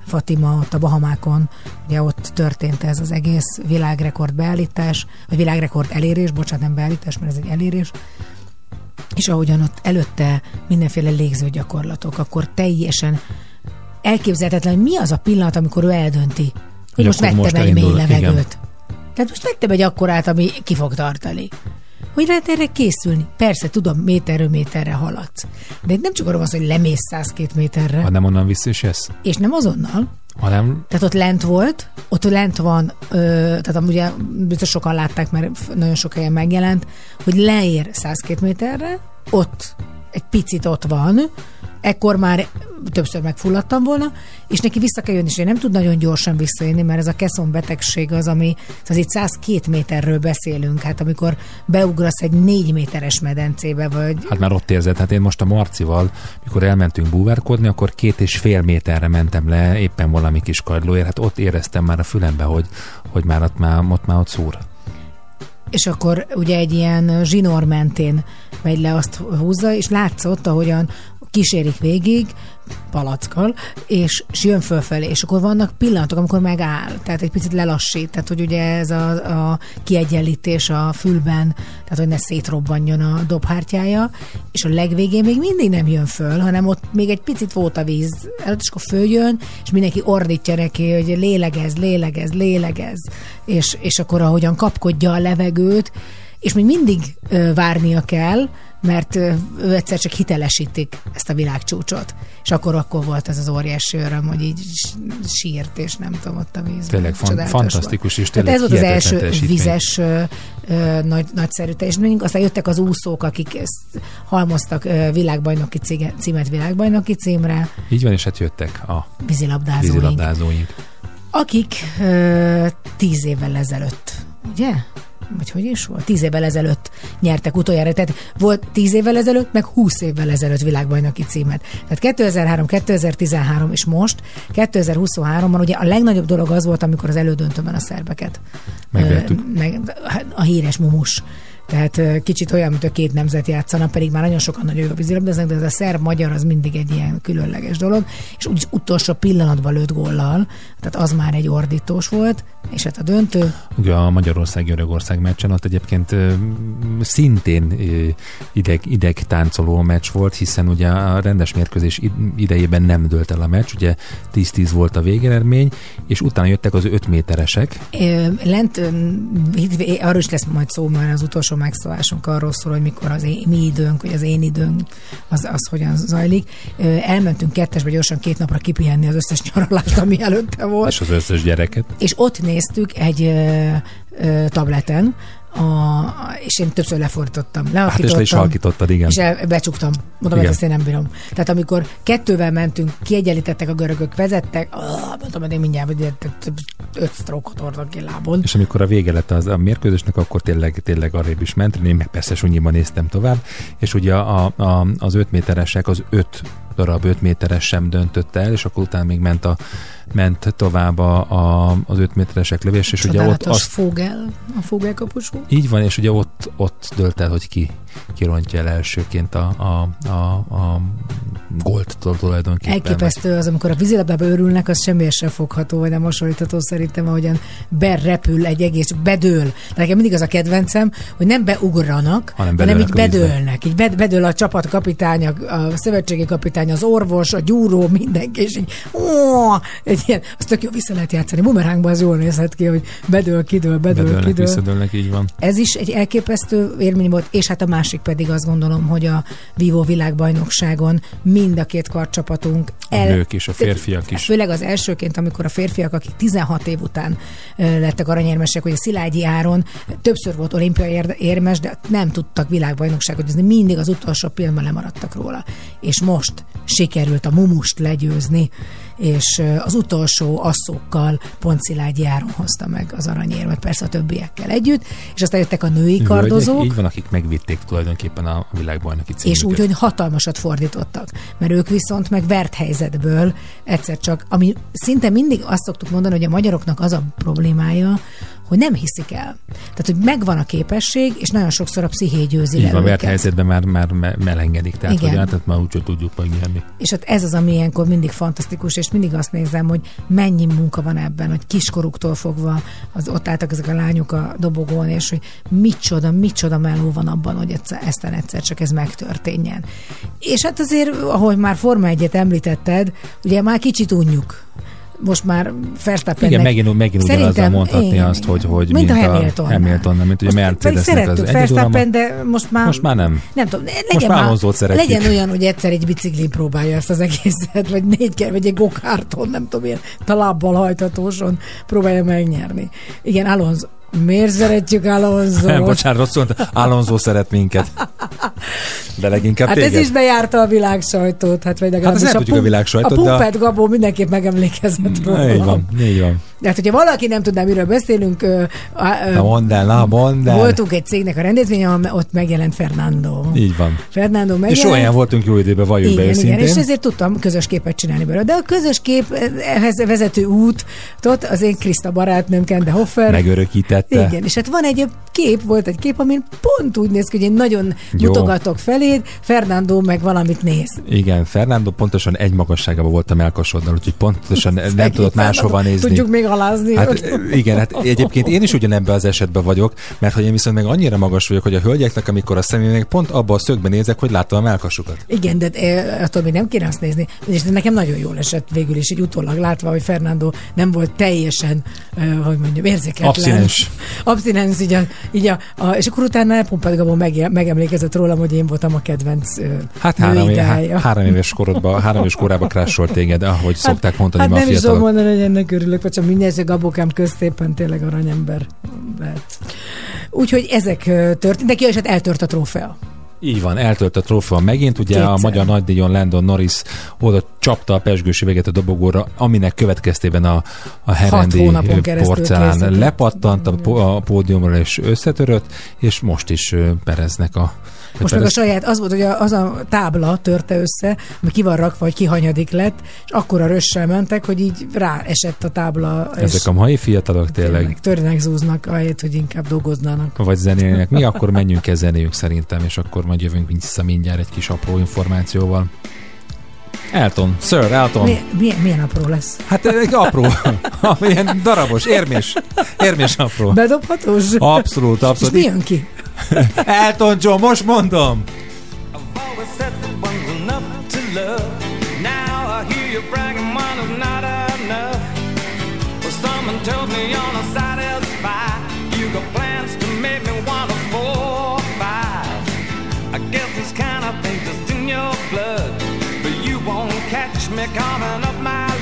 Fatima ott a Bahamákon, ugye ott történt ez az egész világrekord beállítás, vagy világrekord elérés, bocsánat, nem beállítás, mert ez egy elérés, és ahogyan ott előtte mindenféle légző gyakorlatok, akkor teljesen elképzelhetetlen, hogy mi az a pillanat, amikor ő eldönti, hogy most vettem most egy mély elindul, igen. levegőt. Tehát most vettem egy akkorát, ami ki fog tartani. Hogy lehet erre készülni? Persze, tudom, méterről méterre haladsz. De itt nem csak arról van hogy lemész 102 méterre, Ha nem onnan vissza is jössz, és nem azonnal, hanem tehát ott lent volt, ott lent van, ö, tehát amúgy ugye biztos sokan látták, mert nagyon sok helyen megjelent, hogy leér 102 méterre, ott egy picit ott van, ekkor már többször megfulladtam volna, és neki vissza kell jönni, és ő nem tud nagyon gyorsan visszajönni, mert ez a keszon betegség az, ami, az itt 102 méterről beszélünk, hát amikor beugrasz egy 4 méteres medencébe, vagy Hát már ott érzed, hát én most a Marcival, mikor elmentünk búvárkodni, akkor két és fél méterre mentem le, éppen valami kis kagylóért, hát ott éreztem már a fülembe, hogy, hogy már ott már, ott már ott szúr. És akkor ugye egy ilyen zsinór mentén megy le, azt húzza, és látszott, ahogyan kísérik végig, palackkal, és, és jön fölfelé, és akkor vannak pillanatok, amikor megáll, tehát egy picit lelassít, tehát hogy ugye ez a, a kiegyenlítés a fülben, tehát hogy ne szétrobbanjon a dobhártyája, és a legvégén még mindig nem jön föl, hanem ott még egy picit volt a víz előtt, és akkor följön, és mindenki ordítja neki, hogy lélegez, lélegez, lélegez, és, és akkor ahogyan kapkodja a levegőt, és még mindig ö, várnia kell, mert ő egyszer csak hitelesítik ezt a világcsúcsot. És akkor akkor volt ez az óriási öröm, hogy így sírt, és nem tudom, ott a vízben. Tényleg fan- fantasztikus, és Tehát tényleg ez volt az első vizes ö, nagy, nagyszerű teljesítmény. Aztán jöttek az úszók, akik ezt halmoztak ö, világbajnoki cíge, címet világbajnoki címre, Így van, és hát jöttek a vízilabdázóink, vízilabdázóink. akik ö, tíz évvel ezelőtt, ugye? Vagy hogy is volt? Tíz évvel ezelőtt nyertek utoljára. Tehát volt tíz évvel ezelőtt, meg húsz évvel ezelőtt világbajnoki címet. Tehát 2003, 2013 és most, 2023-ban ugye a legnagyobb dolog az volt, amikor az elődöntőben a szerbeket Megvertük. meg, a híres mumus. Tehát kicsit olyan, mint a két nemzet játszanak, pedig már nagyon sokan nagyon jó vízilabdáznak, de ez a szerb-magyar az mindig egy ilyen különleges dolog, és úgyis utolsó pillanatban lőtt góllal, tehát az már egy ordítós volt, és hát a döntő, Ugye a Magyarország-Görögország meccsen ott egyébként szintén ideg, ideg táncoló meccs volt, hiszen ugye a rendes mérkőzés id- idejében nem dőlt el a meccs, ugye 10-10 volt a végeredmény, és utána jöttek az 5 méteresek, Lent, arról is lesz majd szó, mert az utolsó megszólásunk arról szól, hogy mikor az én, mi időnk, vagy az én időnk, az, az hogyan zajlik. Elmentünk kettesbe gyorsan két napra kipihenni az összes nyaralást, ami előtte volt. és az összes gyereket. és ott néztük egy tableten, a, és én többször lefordítottam. Hát és le is halkítottad, igen. És el, becsuktam. Mondom, hogy Igen. ezt én nem bírom. Tehát amikor kettővel mentünk, kiegyenlítettek a görögök, vezettek, ah, mondtam, hogy én mindjárt hogy öt sztrókot hordok ki lábon. És amikor a vége lett az, a mérkőzésnek, akkor tényleg, tényleg arrébb is ment, én meg persze sunyiban néztem tovább, és ugye a, a, az 5 méteresek, az 5 darab 5 méteres sem döntött el, és akkor utána még ment, a, ment tovább a, a, az 5 méteresek lövés, és ugye ott Csodálatos az, Fogel, a Fogel kapusú. így van, és ugye ott, ott dölt el, hogy ki kirontja el elsőként a, a, a, a gólt tulajdonképpen. Elképesztő az, amikor a vízilabdába örülnek, az semmiért sem fogható, vagy nem hasonlítható szerintem, ahogyan berepül egy egész, bedől. De nekem mindig az a kedvencem, hogy nem beugranak, Hanem hanem így bedőlnek. Így bed, bedől a csapatkapitány, a, a szövetségi kapitány, az orvos, a gyúró, mindenki, és így, ó, egy ilyen, azt tök jó vissza lehet játszani. Bumerangban az jól nézhet ki, hogy bedől, kidől, bedől, Bedőlnek, kidől. visszadőlnek, így van. Ez is egy elképesztő élmény volt, és hát a másik pedig azt gondolom, hogy a Vivo világbajnokságon mind a két karcsapatunk A nők is, a férfiak is. Főleg az elsőként, amikor a férfiak, akik 16 év után lettek aranyérmesek, hogy a Szilágyi Áron többször volt olimpiai érmes, de nem tudtak világbajnokságot győzni, mindig az utolsó pillanatban lemaradtak róla. És most sikerült a Mumust legyőzni, és az utolsó asszókkal pont Szilágyi Áron hozta meg az aranyérmet, persze a többiekkel együtt, és aztán jöttek a női Hölgyek, kardozók, Így van, akik megvitték tulajdonképpen a világbajnoki címüket. és úgy, hogy hatalmasat fordítottak. Mert ők viszont meg vert helyzetből egyszer csak, ami szinte mindig azt szoktuk mondani, hogy a magyaroknak az a problémája, hogy nem hiszik el. Tehát, hogy megvan a képesség, és nagyon sokszor a psziché győzi Így le van, mert helyzetben már, már me- melengedik, tehát Igen. hogy hát, tehát már úgyhogy tudjuk megnyerni. És hát ez az, ami ilyenkor mindig fantasztikus, és mindig azt nézem, hogy mennyi munka van ebben, hogy kiskoruktól fogva az, ott álltak ezek a lányok a dobogón, és hogy micsoda, micsoda meló van abban, hogy egyszer, eztán egyszer csak ez megtörténjen. És hát azért, ahogy már Forma 1 említetted, ugye már kicsit unjuk. Most már Verstappennek... Igen, megint, megint ugyanazzal mondhatni igen, azt, hogy, hogy mint, a Hamilton. Hamilton, mint ugye Mercedesnek az egy de most már... Most már nem. Nem tudom, legyen Most már szeretjük. Legyen olyan, hogy egyszer egy biciklin próbálja ezt az egészet, vagy négy vagy egy gokárton, nem tudom, ilyen talábbal hajtatóson próbálja megnyerni. Igen, Alonso. Miért szeretjük Alonso? Nem, bocsánat, rosszul mondta, Alonso szeret minket. De leginkább Hát téged. ez is bejárta a világ sajtót, hát vagy legalábbis nem tudjuk a Pump- világ sajtót, A de a- Pumpet Gabó mindenképp megemlékezett róla. Így van, így van. De hát, hogyha valaki nem tudná, miről beszélünk, ö, ö, Na mondd el, na mondd el. voltunk egy cégnek a rendezvényen, ahol ott megjelent Fernando. Így van. Fernando És megjelent. olyan voltunk jó időben, valljuk be igen, igen, őszintén. és ezért tudtam közös képet csinálni belőle. De a közös kép, ehhez vezető út, ott az én Kriszta barátnőm, Kende Hoffer. Megörökítette. Igen, és hát van egy kép, volt egy kép, amin pont úgy néz ki, hogy én nagyon Jó. mutogatok feléd, Fernando meg valamit néz. Igen, Fernando pontosan egy magasságában volt a melkasoddal, úgyhogy pontosan nem tudott máshova nézni. Tudjuk még alázni. Hát őt. igen, hát egyébként én is ugyanebben az esetben vagyok, mert hogy én viszont meg annyira magas vagyok, hogy a hölgyeknek, amikor a személynek pont abba a szögben nézek, hogy láttam a melkasukat. Igen, de eh, attól még nem kéne azt nézni. És nekem nagyon jól esett végül is, így utólag látva, hogy Fernando nem volt teljesen, eh, hogy mondjam, érzéketlen. Abszinens. Abszinens, így a, így a, a, és akkor utána Pumped Gabon meg, megemlékezett rólam, hogy én voltam a kedvenc Hát három, dája. három éves korodban, három éves korában krássolt téged, ahogy szokták mondani hát ma a nem is tudom fiatalok. mondani, hogy ennek örülök, vagy csak minden, hogy Gabokám köztépen tényleg aranyember lehet. Úgyhogy ezek történtek, ja, és hát eltört a trófea. Így van, eltölt a trófea megint, ugye a Kétszer. magyar nagydíjon Landon Norris oda csapta a pesgős üveget a dobogóra, aminek következtében a, a herendi porcelán lepattant a, a pódiumra és összetörött, és most is pereznek a Most meg a saját, az volt, hogy a- az a tábla törte össze, ami ki van rakva, hogy kihanyadik lett, és akkor a rössel mentek, hogy így rá esett a tábla, Ezek a mai fiatalok tényleg törnek, zúznak, ahelyett, hogy inkább dolgoznának. vagy zenélnek. Mi akkor menjünk el zenéljünk szerintem, és akkor majd jövünk vissza mindjárt egy kis apró információval. Elton, Sir Elton. Mi, milyen, milyen apró lesz? Hát egy apró, ilyen darabos, érmés, érmés apró. Bedobhatós? Abszolút, És abszolút. mi jön ki? Elton John, most mondom! Now I hear you bragging one is not enough. Well, someone told me on blood. But you won't catch me coming up my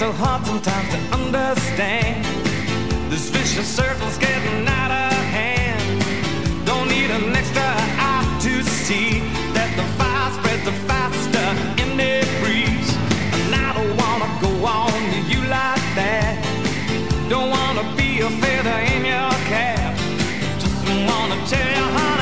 so hard sometimes to understand. This vicious circle's getting out of hand. Don't need an extra eye to see that the fire spreads the faster in the breeze. And I don't wanna go on to you like that. Don't wanna be a feather in your cap. Just wanna tell you, honey,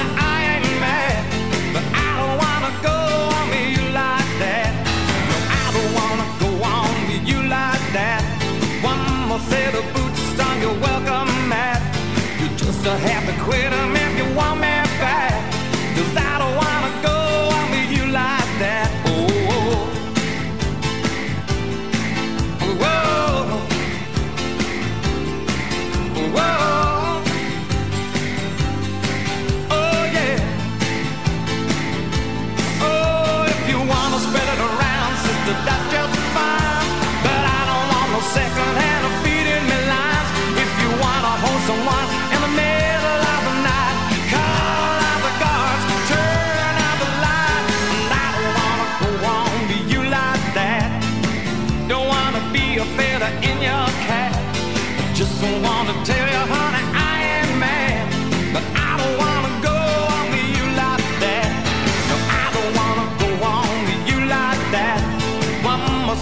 boots on your welcome mat. You just have to quit 'em if you want me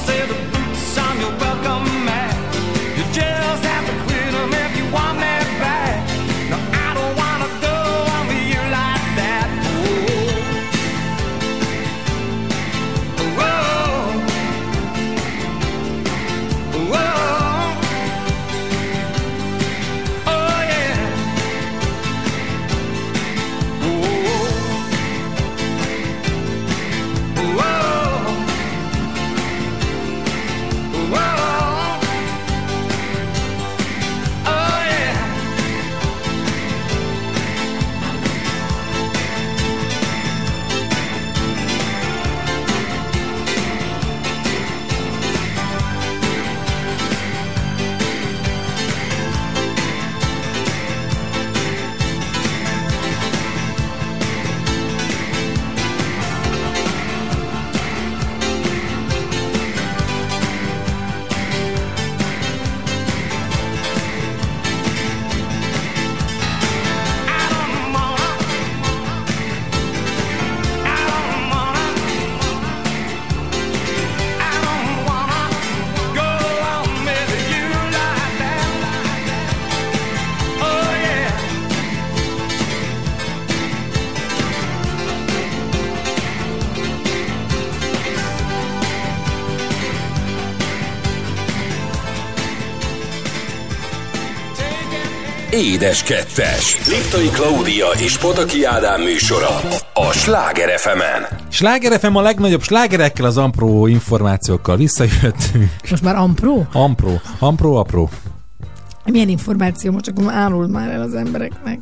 say the boots on your welcome mat. Édes Kettes. Liptai Klaudia és Pataki Ádám műsora a Sláger fm -en. Sláger FM a legnagyobb slágerekkel, az Ampro információkkal visszajöttünk. Most már Ampro? Ampro, Ampro, apró. Milyen információ? Most akkor áruld már el az embereknek.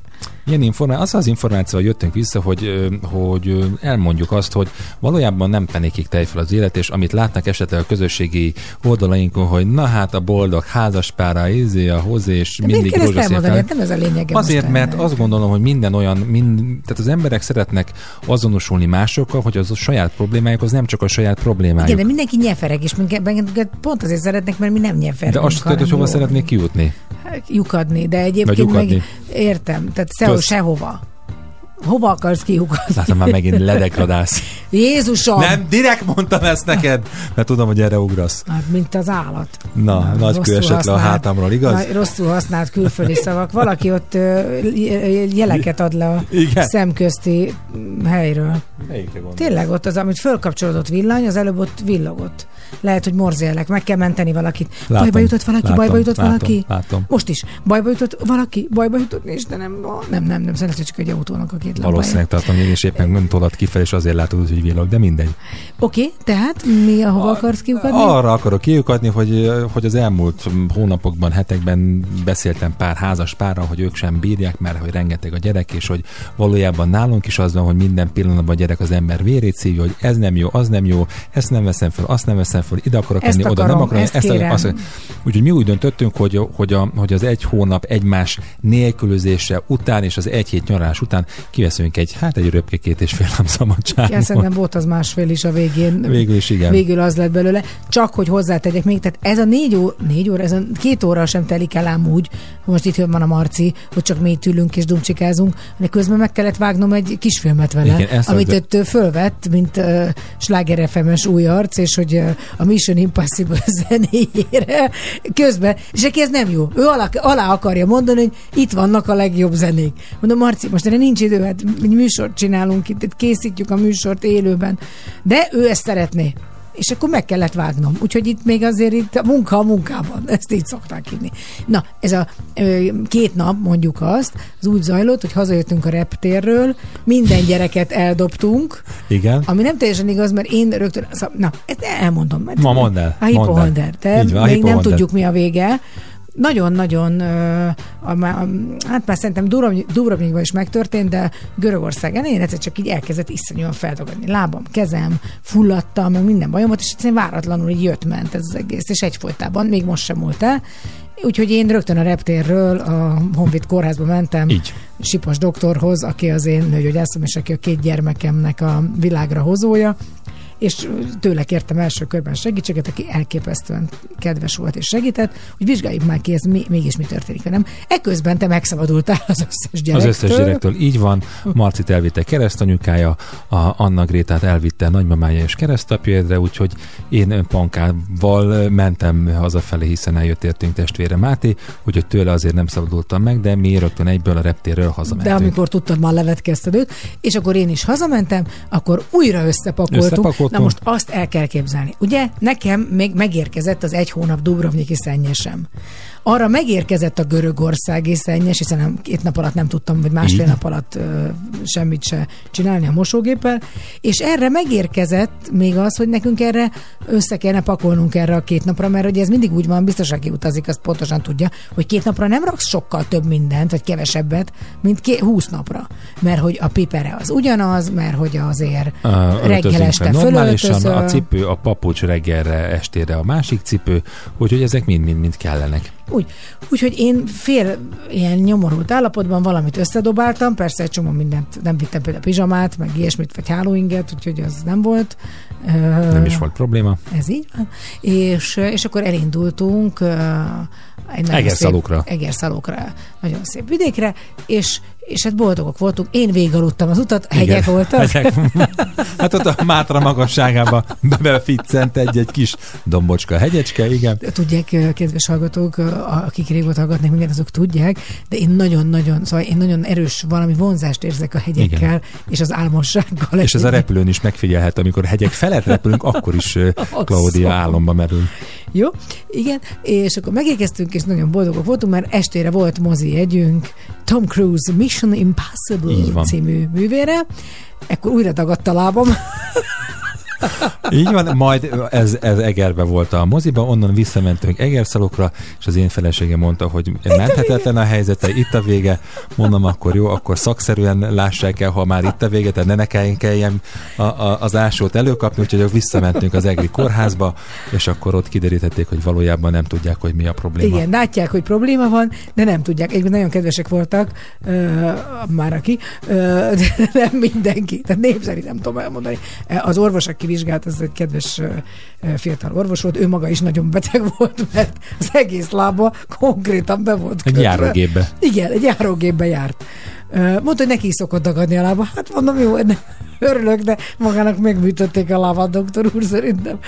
Ilyen információ, az az információ, hogy jöttünk vissza, hogy, hogy elmondjuk azt, hogy valójában nem penékig tej fel az élet, és amit látnak esetleg a közösségi oldalainkon, hogy na hát a boldog házaspára, izé, a hozé, és De mindig rózsaszín fel- Hát nem ez a lényege Azért, mert ennek. azt gondolom, hogy minden olyan, mind, tehát az emberek szeretnek azonosulni másokkal, hogy az a saját problémájuk, az nem csak a saját problémájuk. Igen, de mindenki nyeferek, és minket pont azért szeretnek, mert mi nem nyeferünk. de azt tudod, hogy hova szeretnék kijutni? Lyukadni, de egyébként meg értem, tehát Kösz. sehova. Hova akarsz kiukadni? Látom, már megint ledegradálsz. Jézusom! Nem, direkt mondtam ezt neked, mert tudom, hogy erre ugrasz. Hát, mint az állat. Na, nagy rosszul kő esett le a hátamról, igaz? Na, rosszul használt külföldi szavak. Valaki ott ö, jeleket ad le a Igen. szemközti helyről. Tényleg ott az, amit fölkapcsolódott villany, az előbb ott villogott. Lehet, hogy morzélek, meg kell menteni valakit. Látom, bajba jutott valaki, látom, bajba jutott látom, valaki. látom. Most is. Bajba jutott valaki, bajba jutott, és de nem, nem, nem, nem, szerintem csak egy autónak a két lábája. Valószínűleg tartom, én is éppen nem tolad kifelé, és azért látod, hogy villog, de mindegy. Oké, okay, tehát mi, ahova akarsz kiukadni? Arra akarok kiukadni, hogy, hogy az elmúlt hónapokban, hetekben beszéltem pár házas párral, hogy ők sem bírják, mert hogy rengeteg a gyerek, és hogy valójában nálunk is az van, hogy minden pillanatban a gyerek az ember vérét szívja, hogy ez nem jó, az nem jó, ezt nem veszem fel, azt nem veszem fel, ide akarok Ezt menni, oda nem akarom, akarok, ezt kérem. azt, Úgyhogy mi úgy döntöttünk, hogy, hogy, a, hogy az egy hónap egymás nélkülözése után és az egy hét nyaralás után kiveszünk egy, hát egy röpke két és fél nap Ja, szabadságot. szerintem volt az másfél is a végén. Végül is igen. Végül az lett belőle. Csak hogy hozzátegyek még, tehát ez a négy, ó, négy óra, ez a két óra sem telik el ám úgy, most itt van a Marci, hogy csak mi itt ülünk és dumcsikázunk, de közben meg kellett vágnom egy kisfilmet vele, Igen, amit mielőtt fölvett, mint uh, Sláger FM-es új arc, és hogy uh, a Mission Impossible zenéjére közben, és neki ez nem jó. Ő alá, alá akarja mondani, hogy itt vannak a legjobb zenék. Mondom, Marci, most erre nincs idő, hát egy műsort csinálunk itt, készítjük a műsort élőben, de ő ezt szeretné. És akkor meg kellett vágnom. Úgyhogy itt még azért itt a munka a munkában. Ezt így szokták hívni. Na, ez a ö, két nap, mondjuk azt, az úgy zajlott, hogy hazajöttünk a reptérről, minden gyereket eldobtunk, Igen. ami nem teljesen igaz, mert én rögtön, szóval, na, ezt elmondom. Mert Ma mondd el, A hipohonder. Te Így van, a még nem tudjuk, mi a vége. Nagyon-nagyon, hát már szerintem Dubrovnik- Dubrovnikban is megtörtént, de Görögországán én egyszer csak így elkezdett iszonyúan feldagadni. Lábam, kezem, fulladtam, meg minden bajom volt, és egyszerűen váratlanul így jött-ment ez az egész, és egyfolytában, még most sem múlt el. Úgyhogy én rögtön a reptérről a Honvéd kórházba mentem. Így. Sipos doktorhoz, aki az én nőgyógyászom, és aki a két gyermekemnek a világra hozója és tőle kértem első körben segítséget, aki elképesztően kedves volt és segített, hogy vizsgáljuk már ki, ez mi, mégis mi történik velem. Ekközben te megszabadultál az összes Az gyerektől. összes gyerektől így van. Marcit elvitte keresztanyukája, a Anna Grétát elvitte nagymamája és keresztapjaidra, úgyhogy én Pankával mentem hazafelé, hiszen eljött értünk testvére Máté, úgyhogy tőle azért nem szabadultam meg, de mi rögtön egyből a reptérről hazamentünk. De amikor tudtad, már levetkezted őt, és akkor én is hazamentem, akkor újra összepakoltunk. Összepakoltunk. Na most azt el kell képzelni. Ugye nekem még megérkezett az egy hónap Dubrovniki szennyesem. Arra megérkezett a görögországi szennyes, hiszen nem, két nap alatt nem tudtam, vagy másfél Így. nap alatt ö, semmit se csinálni a mosógéppel, és erre megérkezett még az, hogy nekünk erre össze kellene pakolnunk erre a két napra, mert ugye ez mindig úgy van, biztos, aki utazik, azt pontosan tudja, hogy két napra nem raksz sokkal több mindent, vagy kevesebbet, mint ké- 20 napra. Mert hogy a pipere az ugyanaz, mert hogy azért Uh, reggel este normálisan, a cipő, a papucs reggelre, estére a másik cipő, úgyhogy ezek mind-mind kellenek. Úgy, úgyhogy én fél ilyen nyomorult állapotban valamit összedobáltam, persze egy csomó mindent, nem vittem például pizsamát, meg ilyesmit, vagy hálóinget, úgyhogy az nem volt. Nem is volt probléma. Ez így van. És, és akkor elindultunk egy nagyon Egerszalókra. Szép, Egerszalókra, nagyon szép vidékre, és, és hát boldogok voltunk. Én végigaludtam az utat, hegyek Igen. voltak. Hegyek. Hát ott a Mátra magasságába beficcent egy-egy kis dombocska, hegyecske, igen. Tudják, kedves hallgatók, akik régóta hallgatnak minket, azok tudják, de én nagyon-nagyon, szóval én nagyon erős valami vonzást érzek a hegyekkel, Igen. és az álmossággal. És ez a repülőn is megfigyelhet, amikor hegyek felett repülünk, akkor is ö, Claudia álomba merül. Jó, igen, és akkor megérkeztünk, és nagyon boldogok voltunk, mert estére volt mozi együnk, Tom Cruise Mission Impossible című művére, ekkor újra dagadt a lábam. Így van, majd ez, ez Egerbe volt a moziba, onnan visszamentünk Egerszalokra, és az én feleségem mondta, hogy menthetetlen a helyzete, itt a vége. Mondom, akkor jó, akkor szakszerűen lássák el, ha már itt a vége, tehát ne nekem kelljen a, a, az ásót előkapni, úgyhogy visszamentünk az Egri kórházba, és akkor ott kiderítették, hogy valójában nem tudják, hogy mi a probléma. Igen, látják, hogy probléma van, de nem tudják. Egyébként nagyon kedvesek voltak, ö, már aki, ö, de nem mindenki. Tehát név szerint nem tudom elmondani. Az orvos, aki vizsgált, ez egy kedves fiatal orvos volt, ő maga is nagyon beteg volt, mert az egész lába konkrétan be volt Egy kötve. járógépbe. Igen, egy járógépbe járt. Mondta, hogy neki is szokott dagadni a lába. Hát mondom, jó, ennek örülök, de magának megműtötték a lábát, doktor úr, szerintem.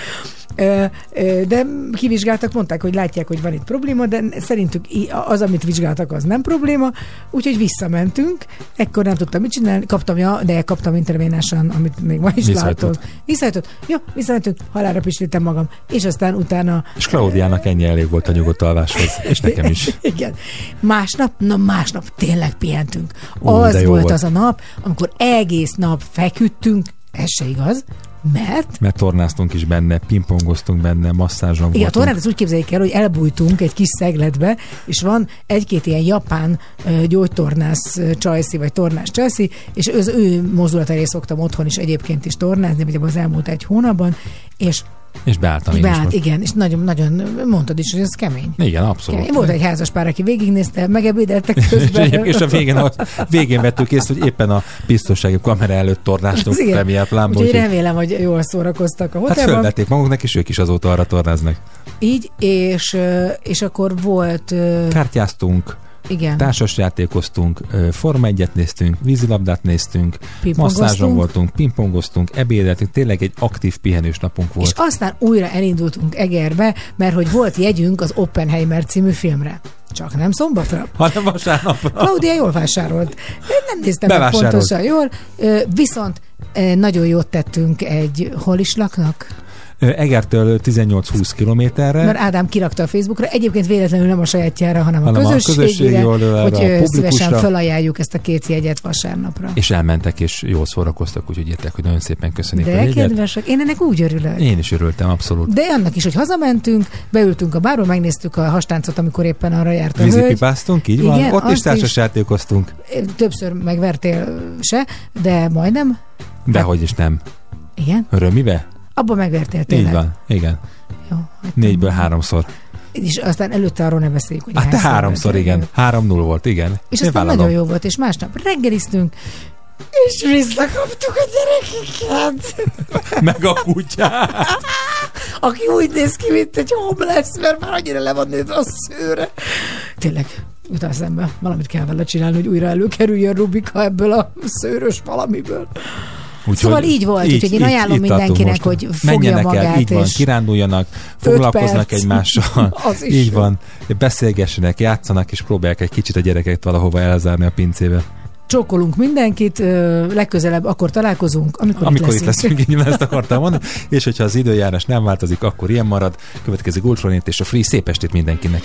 De kivizsgáltak, mondták, hogy látják, hogy van itt probléma, de szerintük az, amit vizsgáltak, az nem probléma, úgyhogy visszamentünk, ekkor nem tudtam mit csinálni, kaptam, ja, de kaptam intervénásan, amit még ma is látod. Visszajutott. Jó, visszamentünk, halára pislítem magam, és aztán utána És Klaudiának ennyi elég volt a nyugodt alváshoz, és nekem is. igen. Másnap, na másnap tényleg pihentünk. Ú, az volt, volt. az a nap, amikor egész nap feküdtünk, ez se igaz, mert Mert tornáztunk is benne, pingpongoztunk benne, masszázson igen, a tornát az úgy képzeljék el, hogy elbújtunk egy kis szegletbe, és van egy-két ilyen japán gyógytornász csajszi, vagy tornás csajszi, és az ő mozdulatára szoktam otthon is egyébként is tornázni, abban az elmúlt egy hónapban, és És beálltam én is beállt, most. igen, és nagyon, nagyon mondtad is, hogy ez kemény. Igen, abszolút. Kemény. Volt egy házas pár, aki végignézte, megebédeltek és, közben. egyéb- és a végén, a végén vettük észre, hogy éppen a biztonsági kamera előtt tornáztunk premier plánba. Úgyhogy remélem, hogy jól szórakoztak a Hát hotelban. fölvették maguknak, és ők is azóta arra tornáznak. Így, és, és akkor volt... Kártyáztunk, Igen. Társas játékoztunk, ö, Forma egyet néztünk, vízilabdát néztünk, masszázson voltunk, pingpongoztunk, ebédeltünk, tényleg egy aktív pihenős napunk volt. És aztán újra elindultunk Egerbe, mert hogy volt jegyünk az Oppenheimer című filmre. Csak nem szombatra. Hanem vasárnapra. Claudia jól vásárolt. Én nem néztem meg pontosan jól. Viszont nagyon jót tettünk egy, hol is laknak? Egertől 18-20 kilométerre. Mert Ádám kirakta a Facebookra, egyébként véletlenül nem a sajátjára, hanem, Hanem a a közösségére, közösségi oldalra, hogy a szívesen felajánljuk ezt a két jegyet vasárnapra. És elmentek, és jól szórakoztak, úgyhogy írták, hogy nagyon szépen köszönik a De jegyet. kedvesek, én ennek úgy örülök. Én is örültem, abszolút. De annak is, hogy hazamentünk, beültünk a bárba, megnéztük a hastáncot, amikor éppen arra járt a. Vízipipáztunk, így van. Igen, Ott is azt társas játékoztunk. Többször megvertél se, de majdnem. De hogy is nem. Igen? Örömibe? Abban megvertél tényleg. Így van, igen. Jó, Négyből háromszor. És aztán előtte arról ne beszéljük, hogy Hát te háromszor, igen. Három-null volt, igen. És Én aztán vállalom. nagyon jó volt, és másnap reggeliztünk, és visszakaptuk a gyerekeket. Meg a kutyát. Aki úgy néz ki, mint egy homeless, mert már annyira le van nézve a szőre. Tényleg, jut eszembe. Valamit kell vele csinálni, hogy újra előkerüljön Rubika ebből a szőrös valamiből. Úgyhogy Szóval így volt, úgyhogy én ajánlom tartunk mindenkinek, most. hogy fogja Menjenek magát, el, így van, kiránduljanak, foglalkoznak perc. egymással, Az is így van, beszélgessenek, játszanak, és próbálják egy kicsit a gyereket valahova elzárni a pincébe. csókolunk mindenkit, legközelebb akkor találkozunk, amikor, Amikor itt itt leszünk, így ezt akartam mondani, és hogyha az időjárás nem változik, akkor ilyen marad. Következik Ultronét és a Free szép estét mindenkinek.